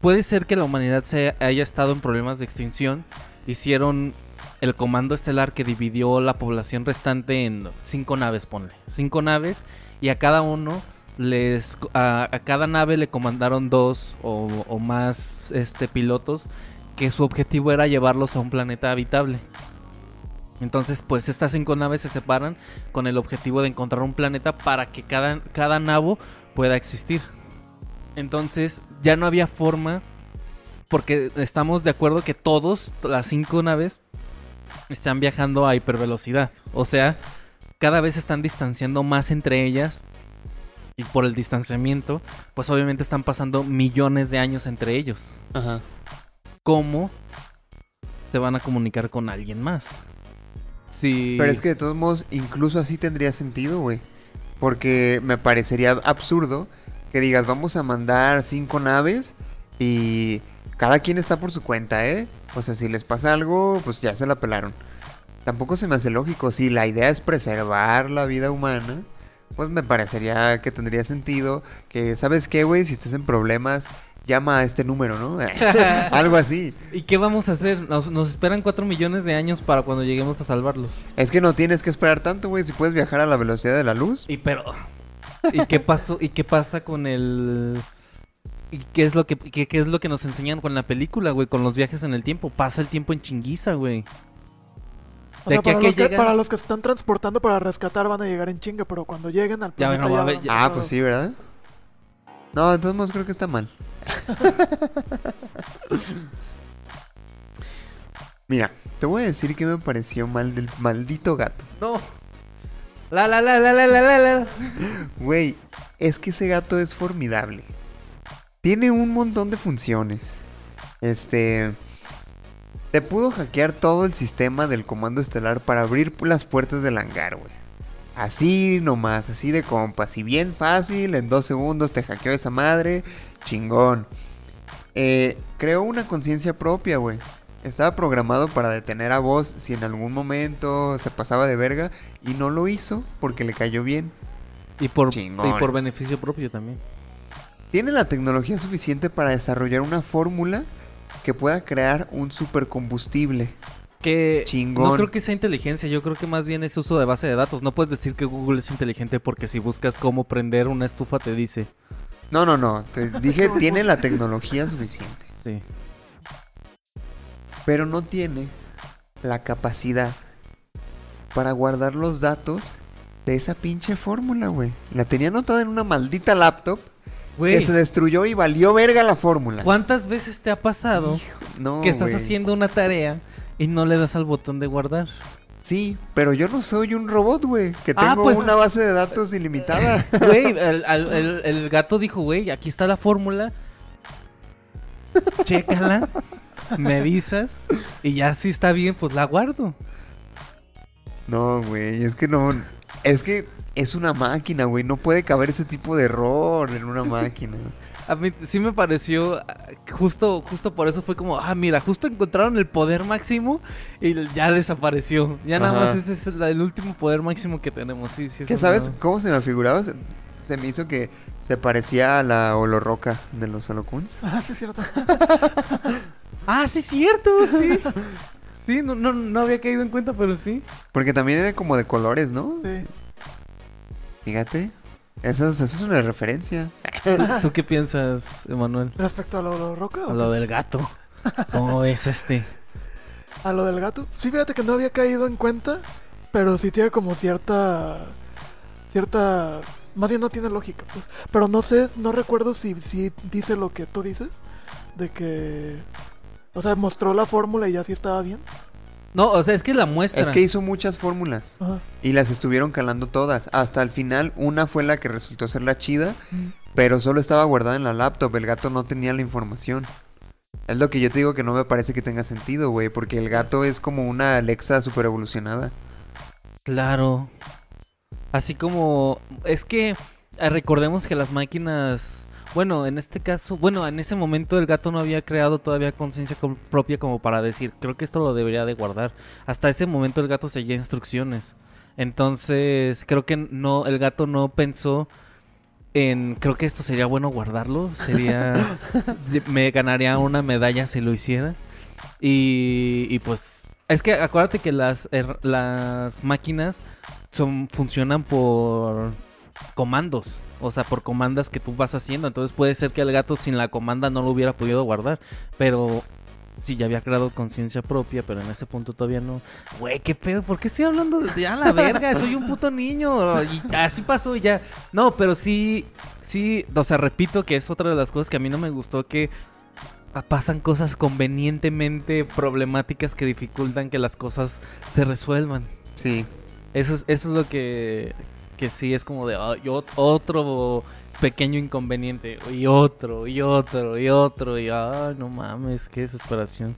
Puede ser que la humanidad se haya estado en problemas de extinción. Hicieron el comando estelar que dividió la población restante en cinco naves, ponle. Cinco naves y a cada uno les a, cada nave le comandaron dos o, o más este pilotos que su objetivo era llevarlos a un planeta habitable. Entonces, pues estas cinco naves se separan con el objetivo de encontrar un planeta para que cada, cada nabo pueda existir. Entonces, ya no había forma, porque estamos de acuerdo que todos, las cinco naves, están viajando a hipervelocidad. O sea, cada vez se están distanciando más entre ellas. Y por el distanciamiento, pues obviamente están pasando millones de años entre ellos. Ajá. ¿Cómo se van a comunicar con alguien más? Sí. Pero es que de todos modos, incluso así tendría sentido, güey. Porque me parecería absurdo que digas, vamos a mandar cinco naves y cada quien está por su cuenta, ¿eh? O sea, si les pasa algo, pues ya se la pelaron. Tampoco se me hace lógico. Si la idea es preservar la vida humana, pues me parecería que tendría sentido que, ¿sabes qué, güey? Si estás en problemas, llama a este número, ¿no? Algo así. ¿Y qué vamos a hacer? Nos, nos esperan cuatro millones de años para cuando lleguemos a salvarlos. Es que no tienes que esperar tanto, güey. Si puedes viajar a la velocidad de la luz. Y pero. ¿Y qué pasó? ¿Y qué pasa con el. ¿Y qué es lo que qué, qué es lo que nos enseñan con la película, güey? Con los viajes en el tiempo. Pasa el tiempo en chinguiza, güey. O De sea, que para los, que, llegan- para los que se están transportando para rescatar van a llegar en chinga, pero cuando lleguen al Ya, planeta bueno, va a ya van ya- Ah, pues sí, ¿verdad? No, de todos modos creo que está mal. Mira, te voy a decir que me pareció mal del maldito gato. No. La la la la la la la la. Güey, es que ese gato es formidable. Tiene un montón de funciones. Este... Te pudo hackear todo el sistema del comando estelar para abrir las puertas del hangar, güey. Así nomás, así de compas. Y bien fácil, en dos segundos te hackeó esa madre. Chingón. Eh, creó una conciencia propia, güey. Estaba programado para detener a vos si en algún momento se pasaba de verga. Y no lo hizo porque le cayó bien. Y por, Chingón. y por beneficio propio también. Tiene la tecnología suficiente para desarrollar una fórmula que pueda crear un supercombustible. Que Chingón. no creo que sea inteligencia, yo creo que más bien es uso de base de datos. No puedes decir que Google es inteligente porque si buscas cómo prender una estufa te dice. No, no, no. Te dije, tiene la tecnología suficiente. Sí. Pero no tiene la capacidad para guardar los datos de esa pinche fórmula, güey. La tenía anotada en una maldita laptop que se destruyó y valió verga la fórmula. ¿cuántas veces te ha pasado Hijo, no, que estás haciendo una tarea y no le das al botón de guardar? Sí, pero yo no soy un robot, güey. Que Ah, tengo pues- una base de datos ilimitada. Güey, el, al- el- el gato dijo, güey, aquí está la fórmula. Chécala, me avisas y ya si está bien, pues la guardo. No, güey, es que no. Es que es una máquina, güey. No puede caber ese tipo de error en una máquina. A mí sí me pareció, justo, justo por eso fue como, ah, mira, justo encontraron el poder máximo y ya desapareció. Ya nada Ajá. más ese es el, el último poder máximo que tenemos. Sí, sí, ¿Qué sabes cómo se me figuraba? Se, se me hizo que se parecía a la holorroca de los holocuns. Ah, sí, es cierto. Ah, sí, cierto, sí. Sí, no, no, no había caído en cuenta, pero sí. Porque también era como de colores, ¿no? Sí. Fíjate. Esa es, una referencia. ¿Tú qué piensas, Emanuel? Respecto a lo, lo roca, A ¿o lo del gato. ¿Cómo es este? a lo del gato. Sí, fíjate que no había caído en cuenta, pero sí tiene como cierta. Cierta. Más bien no tiene lógica, pues. Pero no sé, no recuerdo si, si dice lo que tú dices. De que. O sea, mostró la fórmula y ya sí estaba bien. No, o sea, es que la muestra. Es que hizo muchas fórmulas. Ajá. Y las estuvieron calando todas. Hasta el final, una fue la que resultó ser la chida. Mm. Pero solo estaba guardada en la laptop. El gato no tenía la información. Es lo que yo te digo que no me parece que tenga sentido, güey. Porque el gato es como una Alexa super evolucionada. Claro. Así como. Es que. eh, recordemos que las máquinas. Bueno, en este caso. Bueno, en ese momento el gato no había creado todavía conciencia propia como para decir. Creo que esto lo debería de guardar. Hasta ese momento el gato seguía instrucciones. Entonces, creo que no. El gato no pensó. En, creo que esto sería bueno guardarlo. Sería. me ganaría una medalla si lo hiciera. Y, y pues. Es que acuérdate que las, her- las máquinas son, funcionan por comandos. O sea, por comandas que tú vas haciendo. Entonces puede ser que el gato sin la comanda no lo hubiera podido guardar. Pero sí ya había creado conciencia propia, pero en ese punto todavía no. Güey, qué pedo, ¿por qué estoy hablando de ya la verga? Soy un puto niño. Y así pasó y ya. No, pero sí, sí, o sea, repito que es otra de las cosas que a mí no me gustó que pasan cosas convenientemente problemáticas que dificultan que las cosas se resuelvan. Sí. Eso es, eso es lo que, que sí es como de "Ah, yo- otro pequeño inconveniente y otro y otro y otro y ay no mames qué desesperación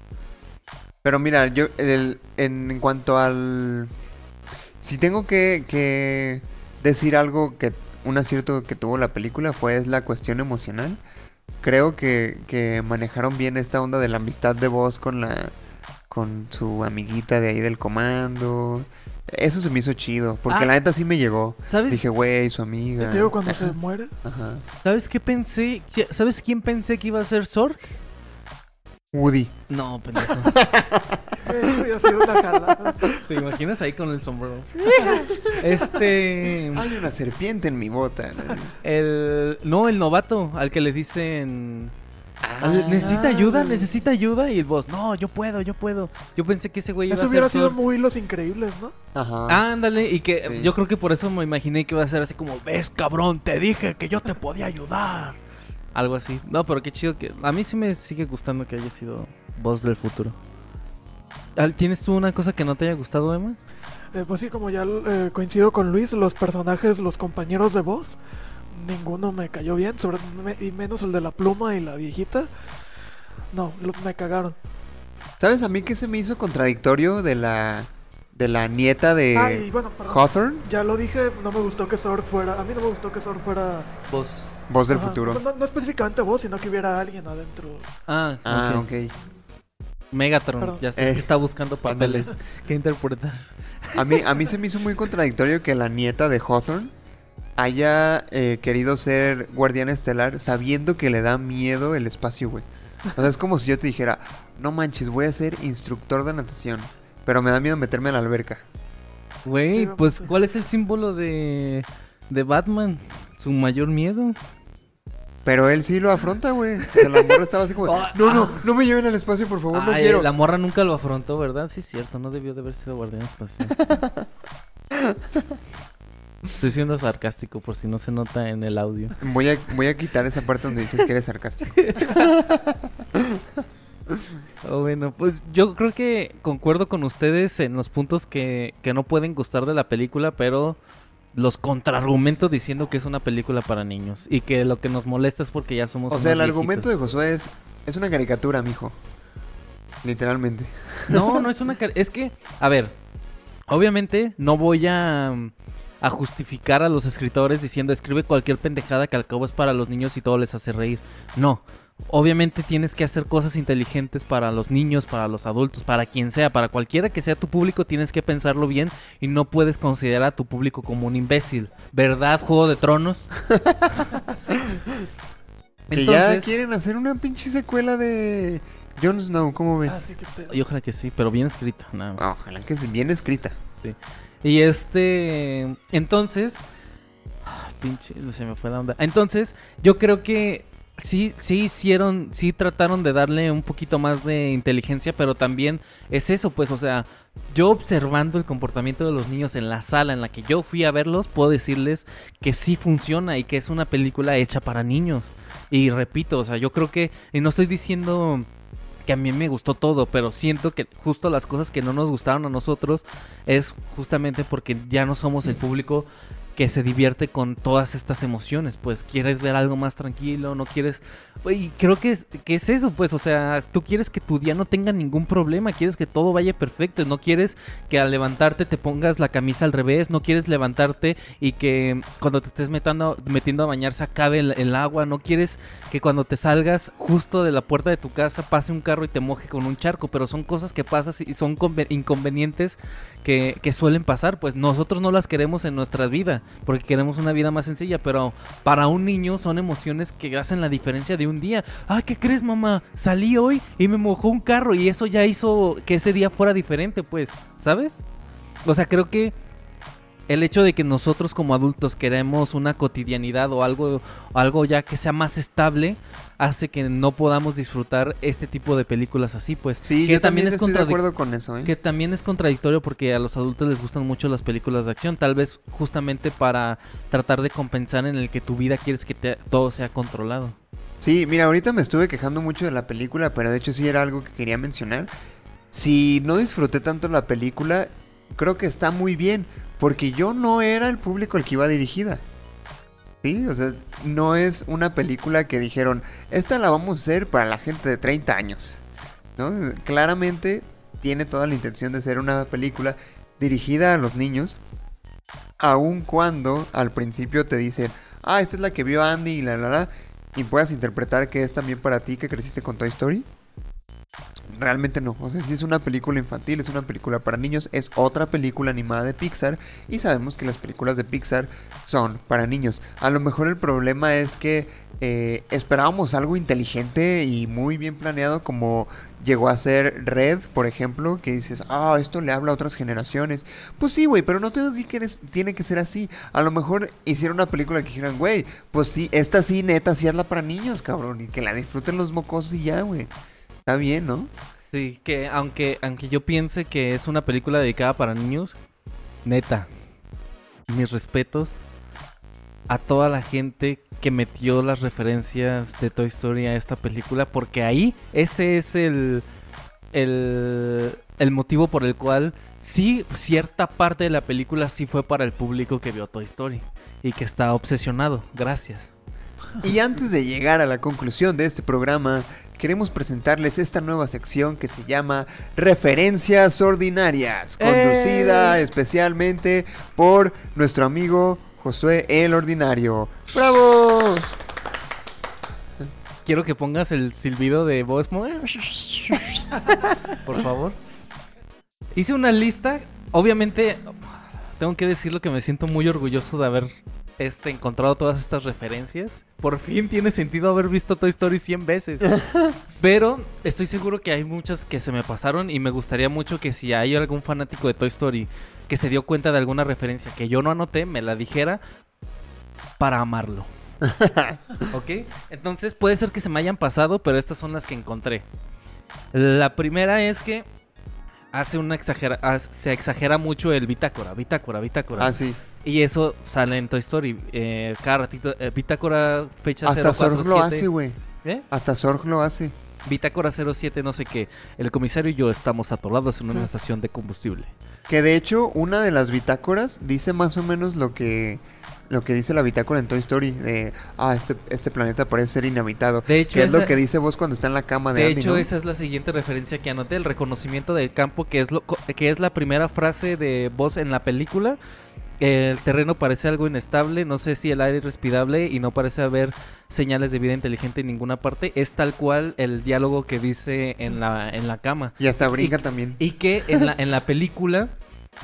Pero mira, yo en, en cuanto al... Si tengo que, que decir algo que un acierto que tuvo la película fue es la cuestión emocional. Creo que, que manejaron bien esta onda de la amistad de voz con la con su amiguita de ahí del comando. Eso se me hizo chido, porque Ah. la neta sí me llegó. sabes Dije, güey, su Y amiga. te digo cuando se muere. ajá. sabes qué pensé sabes quién pensé que iba a ser Sorg Woody. no pendejo Eso sido una jalada. te imaginas ahí con el sombrero este Hay una serpiente en mi bota. el no el novato al que le dicen Ah. necesita ayuda necesita ayuda y el boss no yo puedo yo puedo yo pensé que ese güey iba Eso a ser hubiera sido muy Los Increíbles, ¿no? Ajá. Ándale, y que Sí. yo creo que por eso me imaginé que iba a ser así como, ves cabrón, te dije que yo te podía ayudar. Algo así. No, pero qué chido que... A mí sí me sigue gustando que haya sido voz del futuro. Al- ¿Tienes tú una cosa que no te haya gustado, Emma? Eh, pues sí, como ya eh, coincido con Luis, los personajes, los compañeros de voz, ninguno me cayó bien, sobre, me- y menos el de la pluma y la viejita. No, lo- me cagaron. ¿Sabes a mí qué se me hizo contradictorio de la de la nieta de ah, y bueno, perdón. Hawthorne? Ya lo dije, no me gustó que Sword fuera. A mí no me gustó que Sword fuera. Voz. Voz del Ajá, futuro. No, no- no específicamente vos, sino que hubiera alguien adentro. Ah, Ah, ok. ok. Megatron. Perdón. Ya sé Eh, que está buscando papeles que interpretar. A mí, a mí se me hizo muy contradictorio que la nieta de Hawthorne haya eh, querido ser guardián estelar sabiendo que le da miedo el espacio, güey. O sea, es como si yo te dijera, no manches, voy a ser instructor de natación, pero me da miedo meterme a la alberca. Güey, pues, a- ¿cuál es el símbolo de, de Batman? Su mayor miedo. Pero él sí lo afronta, güey. O sea, la morra estaba así como, no, no, no me lleven al espacio, por favor, no Ay, quiero. la morra nunca lo afrontó, ¿verdad? Sí, es cierto, no debió de haber sido guardián espacial. Estoy siendo sarcástico por si no se nota en el audio. Voy a, voy a quitar esa parte donde dices que eres sarcástico. Oh, bueno, pues yo creo que concuerdo con ustedes en los puntos que, que no pueden gustar de la película, pero los contraargumentos diciendo que es una película para niños y que lo que nos molesta es porque ya somos O sea, el argumento de Josué es, es una caricatura, mijo. Literalmente. No, no es una... car- Es que, a ver, obviamente no voy a, a justificar a los escritores diciendo escribe cualquier pendejada que al cabo es para los niños y todo les hace reír. No. Obviamente tienes que hacer cosas inteligentes para los niños, para los adultos, para quien sea, para cualquiera que sea tu público, tienes que pensarlo bien y no puedes considerar a tu público como un imbécil. ¿Verdad, Juego de Tronos? Que ya Entonces- quieren hacer una pinche secuela de Jon Snow, ¿cómo ves? Te- y ojalá que sí, pero bien escrita. nada más. Ojalá que sea bien escrita. Y este. Entonces. ah, Pinche, se me fue la onda. Entonces, yo creo que sí, sí hicieron, sí trataron de darle un poquito más de inteligencia, pero también es eso, pues, o sea, yo observando el comportamiento de los niños en la sala en la que yo fui a verlos, puedo decirles que sí funciona y que es una película hecha para niños. Y repito, o sea, yo creo que, y no estoy diciendo que a mí me gustó todo, pero siento que justo las cosas que no nos gustaron a nosotros es justamente porque ya no somos el público que se divierte con todas estas emociones, pues quieres ver algo más tranquilo, no quieres... Y creo que es, que es eso, pues, o sea, tú quieres que tu día no tenga ningún problema, quieres que todo vaya perfecto, no quieres que al levantarte te pongas la camisa al revés, no quieres levantarte y que cuando te estés metiendo, metiendo a bañar se acabe el, agua, no quieres que cuando te salgas justo de la puerta de tu casa pase un carro y te moje con un charco, pero son cosas que pasan y son conve- inconvenientes que, que suelen pasar, pues nosotros no las queremos en nuestra vida, porque queremos una vida más sencilla, pero para un niño son emociones que hacen la diferencia de un día. Ah, ¿qué crees, mamá? Salí hoy y me mojó un carro y eso ya hizo que ese día fuera diferente, pues, ¿sabes? O sea, creo que el hecho de que nosotros como adultos queremos una cotidianidad o algo, algo ya que sea más estable, hace que no podamos disfrutar este tipo de películas así, pues. Sí, que yo también, estoy de acuerdo con eso, ¿eh? Que también es contradictorio porque a los adultos les gustan mucho las películas de acción, tal vez justamente para tratar de compensar en el que tu vida quieres que te- todo sea controlado. Sí, mira, ahorita me estuve quejando mucho de la película, pero de hecho sí era algo que quería mencionar. Si no disfruté tanto la película, creo que está muy bien, porque yo no era el público al que iba dirigida. Sí, o sea, no es una película que dijeron, esta la vamos a hacer para la gente de 30 años. ¿No? Claramente tiene toda la intención de ser una película dirigida a los niños, aun cuando al principio te dicen, ah, esta es la que vio Andy y la la la, y puedas interpretar que es también para ti que creciste con Toy Story. Realmente no, o sea, si es una película infantil, es una película para niños, es otra película animada de Pixar y sabemos que las películas de Pixar son para niños. A lo mejor el problema es que eh, esperábamos algo inteligente y muy bien planeado como llegó a ser Red, por ejemplo, que dices, ah, esto le habla a otras generaciones. Pues sí, güey, pero no te digo que tiene que ser así. A lo mejor hicieron una película que dijeron, güey, pues sí, esta sí, neta, sí hazla para niños, cabrón, y que la disfruten los mocosos y ya, güey. Está bien, ¿no? Sí, que aunque, aunque yo piense que es una película dedicada para niños, neta, mis respetos a toda la gente que metió las referencias de Toy Story a esta película, porque ahí ese es el, el, el motivo por el cual sí, cierta parte de la película sí fue para el público que vio Toy Story y que está obsesionado. Gracias. Y antes de llegar a la conclusión de este programa, queremos presentarles esta nueva sección que se llama Referencias Ordinarias, conducida especialmente por nuestro amigo Josué el Ordinario. ¡Bravo! Quiero que pongas el silbido de voz. Por favor. Hice una lista. Obviamente, tengo que decirlo que me siento muy orgulloso de haber este, encontrado todas estas referencias. Por fin tiene sentido haber visto Toy Story 100 veces. Pero estoy seguro que hay muchas que se me pasaron y me gustaría mucho que si hay algún fanático de Toy Story que se dio cuenta de alguna referencia que yo no anoté, me la dijera para amarlo. ¿Ok? Entonces puede ser que se me hayan pasado, pero estas son las que encontré. La primera es que hace una exagera se exagera mucho el bitácora, bitácora, bitácora. Ah, sí. Y eso sale en Toy Story. eh, cada ratito, eh, bitácora fecha Hasta Sorg lo 047. hace, güey. ¿Eh? Hasta Sorg lo hace. Bitácora 07, no sé qué. El comisario y yo estamos atorados en una Sí. estación de combustible. Que de hecho, una de las bitácoras dice más o menos lo que lo que dice la bitácora en Toy Story. De, ah, este, este planeta parece ser inhabitado. De hecho, que es lo esa- que dice vos cuando está en la cama de, De Andy, hecho, ¿no? esa es la siguiente referencia que anoté, el reconocimiento del campo, que es, lo, que es la primera frase de voz en la película. El terreno parece algo inestable, no sé si el aire es respirable y no parece haber señales de vida inteligente en ninguna parte. Es tal cual el diálogo que dice en la, en la cama. Y hasta brinca y- también. Y que en la, en la película,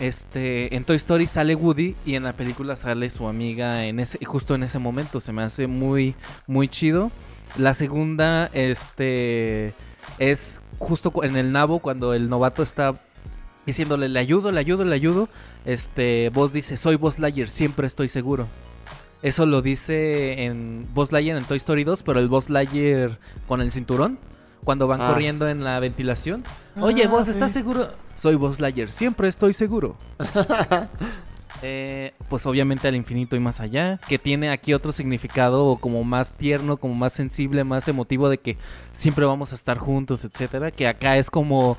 este, en Toy Story sale Woody y en la película sale su amiga en ese, justo en ese momento. Se me hace muy, muy chido. La segunda, este, es justo en el nabo cuando el novato está diciéndole le ayudo, le ayudo, le ayudo. Este, Buzz dice soy Buzz Lightyear, siempre estoy seguro. Eso lo dice en Buzz Lightyear en Toy Story 2, pero el Buzz Lightyear con el cinturón. Cuando van Ah. corriendo en la ventilación. Oye, Ah, vos, sí. ¿estás seguro? Soy Buzz Lightyear, siempre estoy seguro. Eh, pues obviamente al infinito y más allá, que tiene aquí otro significado como más tierno, como más sensible, más emotivo de que siempre vamos a estar juntos, etcétera, que acá es como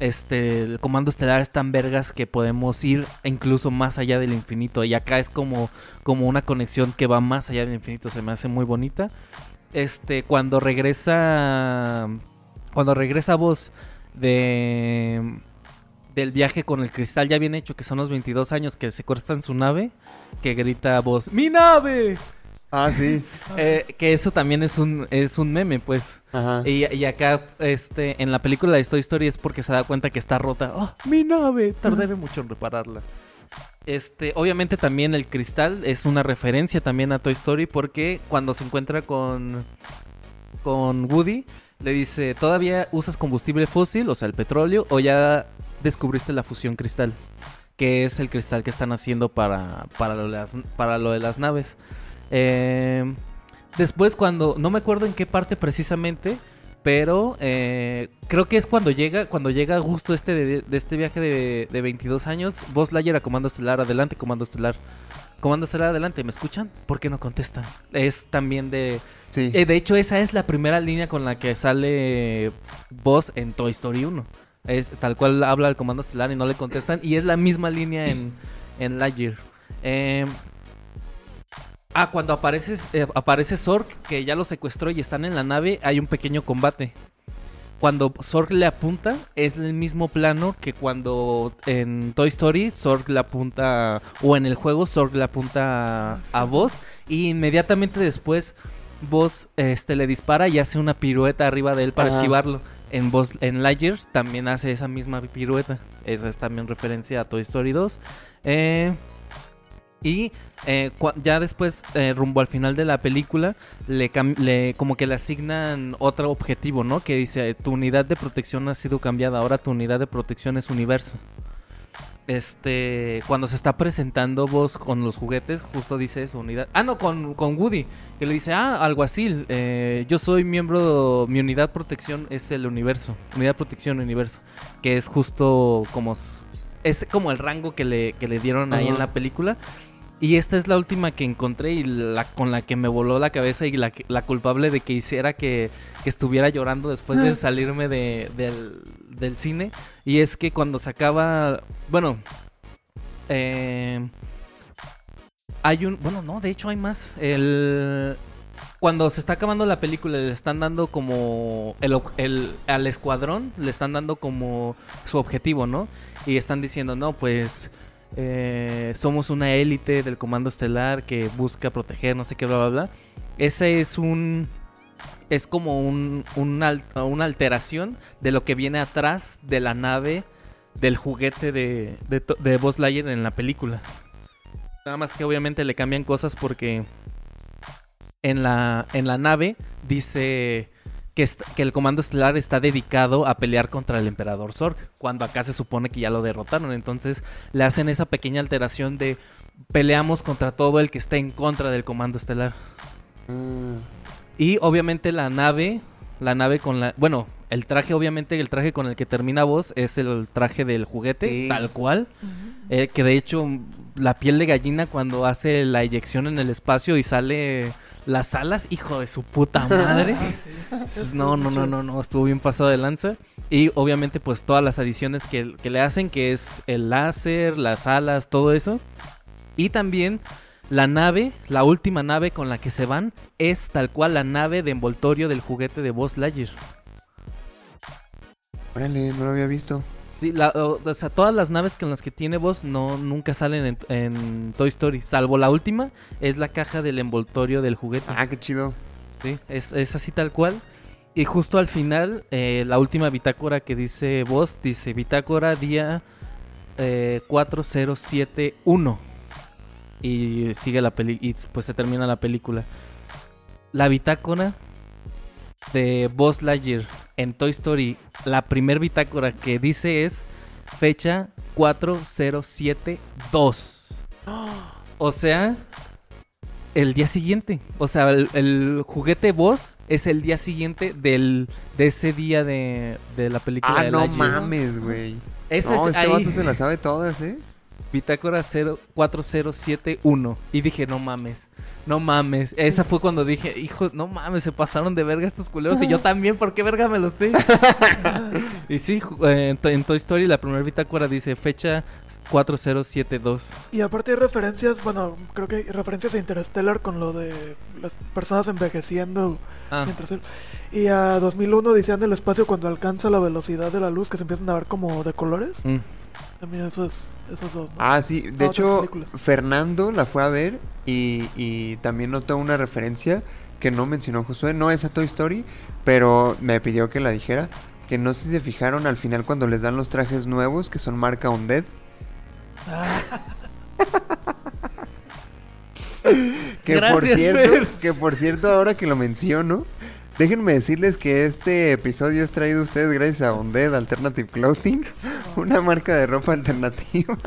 este el comando estelar es tan vergas que podemos ir incluso más allá del infinito y acá es como como una conexión que va más allá del infinito, se me hace muy bonita. Este cuando regresa cuando regresa vos de del viaje con el cristal ya bien hecho, que son los 22 años que se corta en su nave, que grita a voz, ¡Mi nave! Ah, sí. Eh, que eso también es un, es un meme, pues. Ajá. Y, y acá, este, en la película de Toy Story es porque se da cuenta que está rota. ¡Oh, mi nave! Tardaré mucho en repararla. Este, obviamente también el cristal es una referencia también a Toy Story porque cuando se encuentra con, con Woody, le dice, ¿todavía usas combustible fósil, o sea, el petróleo, o ya descubriste la fusión cristal? que es el cristal que están haciendo para, para, lo, de las, para lo de las naves. Eh, después cuando, no me acuerdo en qué parte precisamente, pero eh, creo que es cuando llega, cuando llega justo este de, de este viaje de, de 22 años, Buzz Lightyear a Comando Estelar, adelante Comando Estelar. Comando Estelar, adelante, ¿me escuchan? ¿Por qué no contestan? Es también de... Sí. Eh, de hecho, esa es la primera línea con la que sale Buzz en Toy Story 1. Es tal cual habla el Comando Estelar y no le contestan. Y es la misma línea en, en Lightyear. Eh, ah, cuando aparece, eh, aparece Zorg, que ya lo secuestró y están en la nave, hay un pequeño combate. Cuando Zorg le apunta, es el mismo plano que cuando en Toy Story Zorg le apunta, o en el juego Zorg le apunta a, Buzz, y inmediatamente después Buzz este, le dispara y hace una pirueta arriba de él para Ajá. esquivarlo. En, Buzz, en también hace esa misma pirueta. Esa es también referencia a Toy Story 2. Eh, y eh, ya después, eh, rumbo al final de la película, le, le- como que le asignan otro objetivo, ¿no? Que dice, tu unidad de protección ha sido cambiada, ahora tu unidad de protección es universo. Este, cuando se está presentando vos con los juguetes, justo dice eso, unidad. Ah, no, con, con Woody, que le dice, ah, alguacil, eh, yo soy miembro, mi unidad protección es el universo, unidad protección universo, que es justo como, es como el rango que le, que le dieron ahí en la película. Y esta es la última que encontré y la con la que me voló la cabeza y la, la culpable de que hiciera que, que estuviera llorando después de salirme de- del, del cine. Y es que cuando se acaba, bueno, eh, hay un, bueno, no, de hecho hay más. El, cuando se está acabando la película le están dando como el, el- al escuadrón le están dando como su objetivo, ¿no? Y están diciendo, no, pues eh, somos una élite del comando estelar que busca proteger, no sé qué, bla, bla, bla. Ese es un... Es como un, una alteración de lo que viene atrás de la nave del juguete de, de, de Buzz Lightyear en la película. Nada más que obviamente le cambian cosas porque en la, en la nave dice que, el comando estelar está dedicado a pelear contra el emperador Zorg, cuando acá se supone que ya lo derrotaron. Entonces le hacen esa pequeña alteración de peleamos contra todo el que esté en contra del comando estelar. Mm, Y obviamente la nave, la nave con la... Bueno, el traje, obviamente el traje con el que termina vos es el traje del juguete, Sí. tal cual. Eh, que de hecho la piel de gallina cuando hace la eyección en el espacio y sale las alas, hijo de su puta madre. Ah, sí. No, no, no, no, no, estuvo bien pasado de lanza. Y obviamente pues todas las adiciones que, que le hacen, que es el láser, las alas, todo eso. Y también la nave, la última nave con la que se van, es tal cual la nave de envoltorio del juguete de Buzz Lightyear. órale, no lo había visto. La- o, sea, todas las naves con las que tiene Buzz no, nunca salen en, en Toy Story, salvo la última, es la caja del envoltorio del juguete. Ah, qué chido. Sí, es, es así tal cual. Y justo al final, eh, la última bitácora que dice vos, dice bitácora día eh, 4071. Y sigue la peli y pues se termina la película. La bitácora de Buzz Lightyear en Toy Story, la primer bitácora que dice es fecha 4072. O sea, el día siguiente. O sea, el, el juguete Buzz es el día siguiente del, de ese día de, de la película Ah, de no Lightyear. mames, güey. Ese No, es este ahí, vato se la sabe todas, ¿eh? Bitácora 0 4071. Y dije, no mames, no mames. Esa fue cuando dije, hijo, no mames, se pasaron de verga estos culeros. Y yo también, ¿por qué verga me lo sé? y sí, eh, en, To- en Toy Story la primera bitácora dice fecha 4072. Y aparte hay referencias, bueno, creo que hay referencias a Interstellar con lo de las personas envejeciendo Ah, mientras él... Y a 2001 decían del espacio cuando alcanza la velocidad de la luz que se empiezan a ver como de colores. mm. También esos, esos dos, ¿no? Ah, sí. De hecho. Fernando la fue a ver y, y también notó una referencia que no mencionó Josué. No es a Toy Story, pero me pidió que la dijera. Que no sé si se fijaron al final cuando les dan los trajes nuevos que son marca Undead. Que por cierto, Fer. que por cierto, ahora que lo menciono, déjenme decirles que este episodio es traído a ustedes gracias a Undead Alternative Clothing, una marca de ropa alternativa.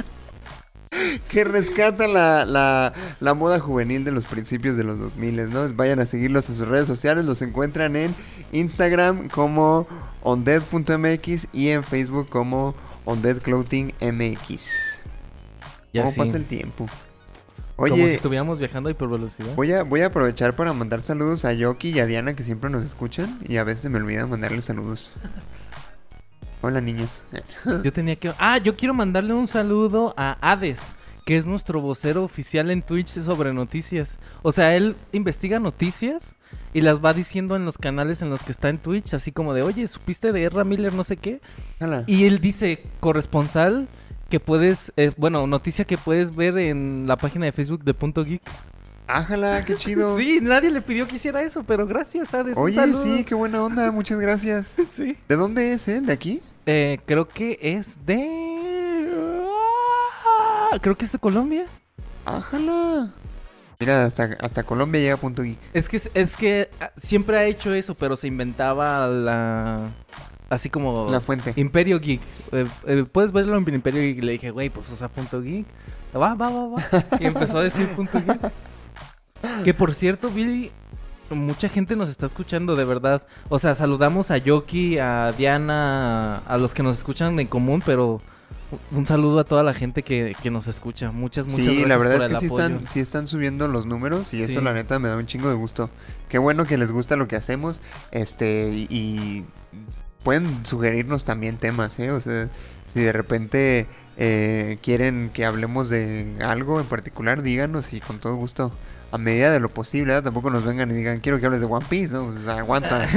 que rescata la, la, la moda juvenil de los principios de los 2000, ¿no? Vayan a seguirlos en sus redes sociales, los encuentran en Instagram como ondead.mx y en Facebook como ondeadclothingmx. ¿Cómo sí. pasa el tiempo? Como si Oye, estuviéramos viajando a hipervelocidad. voy a, voy a aprovechar para mandar saludos a Yoki y a Diana que siempre nos escuchan y a veces me olvida mandarles saludos. Hola niños. Yo tenía que... Ah, yo quiero mandarle un saludo a Hades, que es nuestro vocero oficial en Twitch sobre noticias. O sea, él investiga noticias y las va diciendo en los canales en los que está en Twitch, así como de, oye, ¿supiste de Erra Miller no sé qué? Hola. Y él dice, corresponsal, que puedes, eh, bueno, noticia que puedes ver en la página de Facebook de Punto Geek. Ájala, qué chido. Sí, nadie le pidió que hiciera eso, pero gracias, Hades. Oye, sí, qué buena onda, muchas gracias. sí. ¿De dónde es él? ¿De aquí? Eh, creo que es de... Ah, Creo que es de Colombia. Ájala. Mira, hasta, hasta Colombia llega punto geek. Es que, es que ah, siempre ha hecho eso, pero se inventaba la... Así como... La fuente. Imperio Geek. Eh, eh, Puedes verlo en Imperio Geek. Y le dije, güey, pues usa punto geek. Va, va, va, va. Y empezó a decir punto geek. Que por cierto, Billy, mucha gente nos está escuchando de verdad. O sea, saludamos a Yoki, a Diana, a los que nos escuchan en común, pero un saludo a toda la gente que, que nos escucha. Muchas, muchas Sí, gracias la verdad por es que sí están, sí están subiendo los números y Sí. eso la neta me da un chingo de gusto. Qué bueno que les gusta lo que hacemos. Este, y, y pueden sugerirnos también temas, ¿eh? O sea, si de repente eh, quieren que hablemos de algo en particular, díganos y con todo gusto. A medida de lo posible, tampoco nos vengan y digan, quiero que hables de One Piece, ¿no? O sea, aguanta.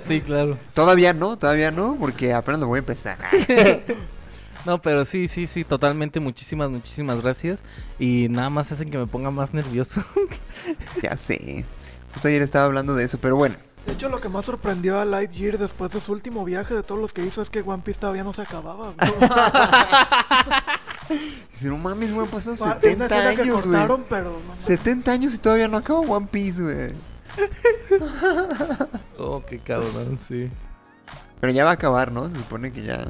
sí, claro. todavía no, todavía no, porque apenas lo voy a empezar. No, pero sí, sí, sí, totalmente. Muchísimas, muchísimas gracias. Y nada más hacen que me ponga más nervioso. ya sé. Justo ayer estaba hablando de eso, pero bueno. De hecho, lo que más sorprendió a Lightyear después de su último viaje de todos los que hizo es que One Piece todavía no se acababa. Dice, no mames, güey, han pasado Una 70 escena que años, güey. cortaron, pero no mames. 70 años y todavía no acaba One Piece, güey. oh, qué cabrón, sí. Pero ya va a acabar, ¿no? Se supone que ya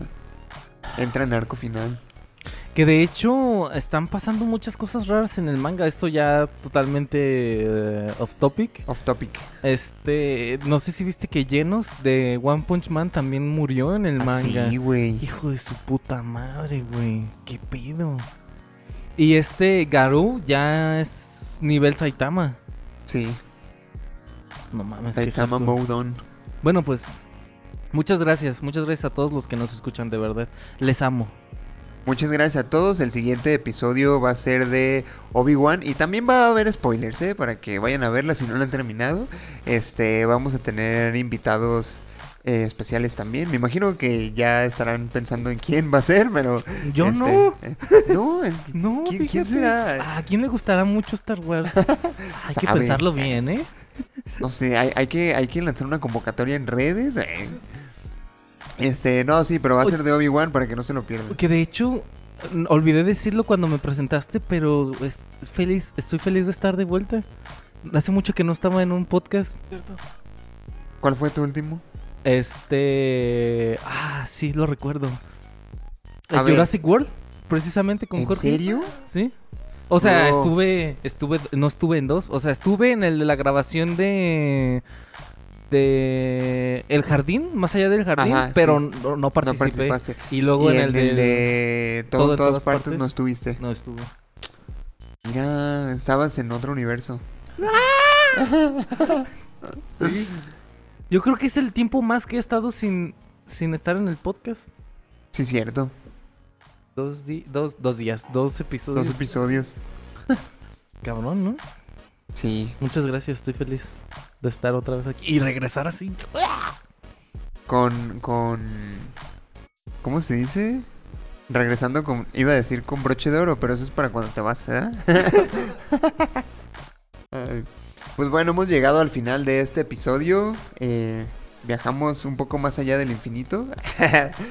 entra en arco final. Que de hecho están pasando muchas cosas raras en el manga. Esto ya totalmente eh, off topic. Off topic. Este, no sé si viste que Llenos de One Punch Man también murió en el Ah, manga. sí, güey. Hijo de su puta madre, güey. ¿Qué pedo? Y este Garou ya es nivel Saitama. Sí. No mames. Saitama hardcore. Mode On. Bueno, pues muchas gracias, muchas gracias a todos los que nos escuchan de verdad. Les amo. Muchas gracias a todos. El siguiente episodio va a ser de Obi-Wan. Y también va a haber spoilers, ¿eh? Para que vayan a verla si no la han terminado. Este, vamos a tener invitados eh, especiales también. Me imagino que ya estarán pensando en quién va a ser, pero... Yo este, no. eh, no, No, ¿quién, será? Ah, ¿A quién le gustará mucho Star Wars? Hay que pensarlo bien, ¿eh? No sé, hay, hay que, hay que lanzar una convocatoria en redes. eh. Este, no, sí, pero va a ser de Obi-Wan para que no se lo pierdan. Que de hecho, olvidé decirlo cuando me presentaste, pero es- feliz, estoy feliz de estar de vuelta. Hace mucho que no estaba en un podcast. ¿cierto? ¿Cuál fue tu último? Este. Ah, sí, lo recuerdo. A ver. Jurassic World, precisamente con ¿En Jorge. serio? Sí. O sea, No. estuve, estuve, no estuve en dos. O sea, estuve en el de la grabación de, de El Jardín, más allá del jardín, Ajá, pero sí. no, no No participé. participaste. y luego y en el, de todo, todo en todas todas partes, partes. no estuviste. no estuve. Mira, estabas en otro universo. Sí. Yo creo que es el tiempo más que he estado sin, sin estar en el podcast. Sí, cierto. Dos, di- dos, dos días, dos episodios. Dos episodios. Cabrón, ¿no? Sí. Muchas gracias, estoy feliz de estar otra vez aquí y regresar así. Con, con... ¿Cómo se dice? Regresando con... Iba a decir con broche de oro, pero eso es para cuando te vas, ¿eh? Pues bueno, hemos llegado al final de este episodio. Eh, viajamos un poco más allá del infinito.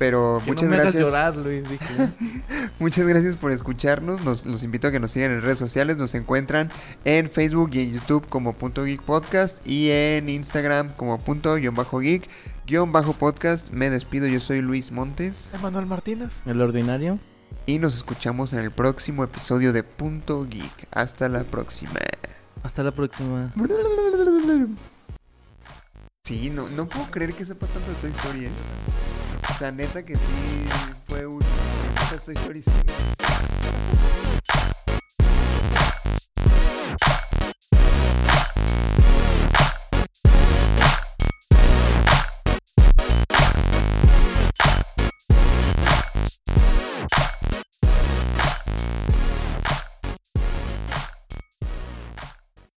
Pero Que muchas no me gracias. llorar, Luis. dije. Muchas gracias por escucharnos. Nos, los invito a que nos sigan en redes sociales. Nos encuentran en Facebook y en YouTube como punto geek podcast y en Instagram como punto guion bajo geek guion bajo podcast. Me despido. Yo soy Luis Montes. Emanuel Martínez. El ordinario. Y nos escuchamos en el próximo episodio de Punto Geek. Hasta la próxima. Hasta la próxima. Sí, no, no puedo creer que sepas tanto de Toy Story, ¿eh? O sea, neta que sí fue útil. Toy Story sí.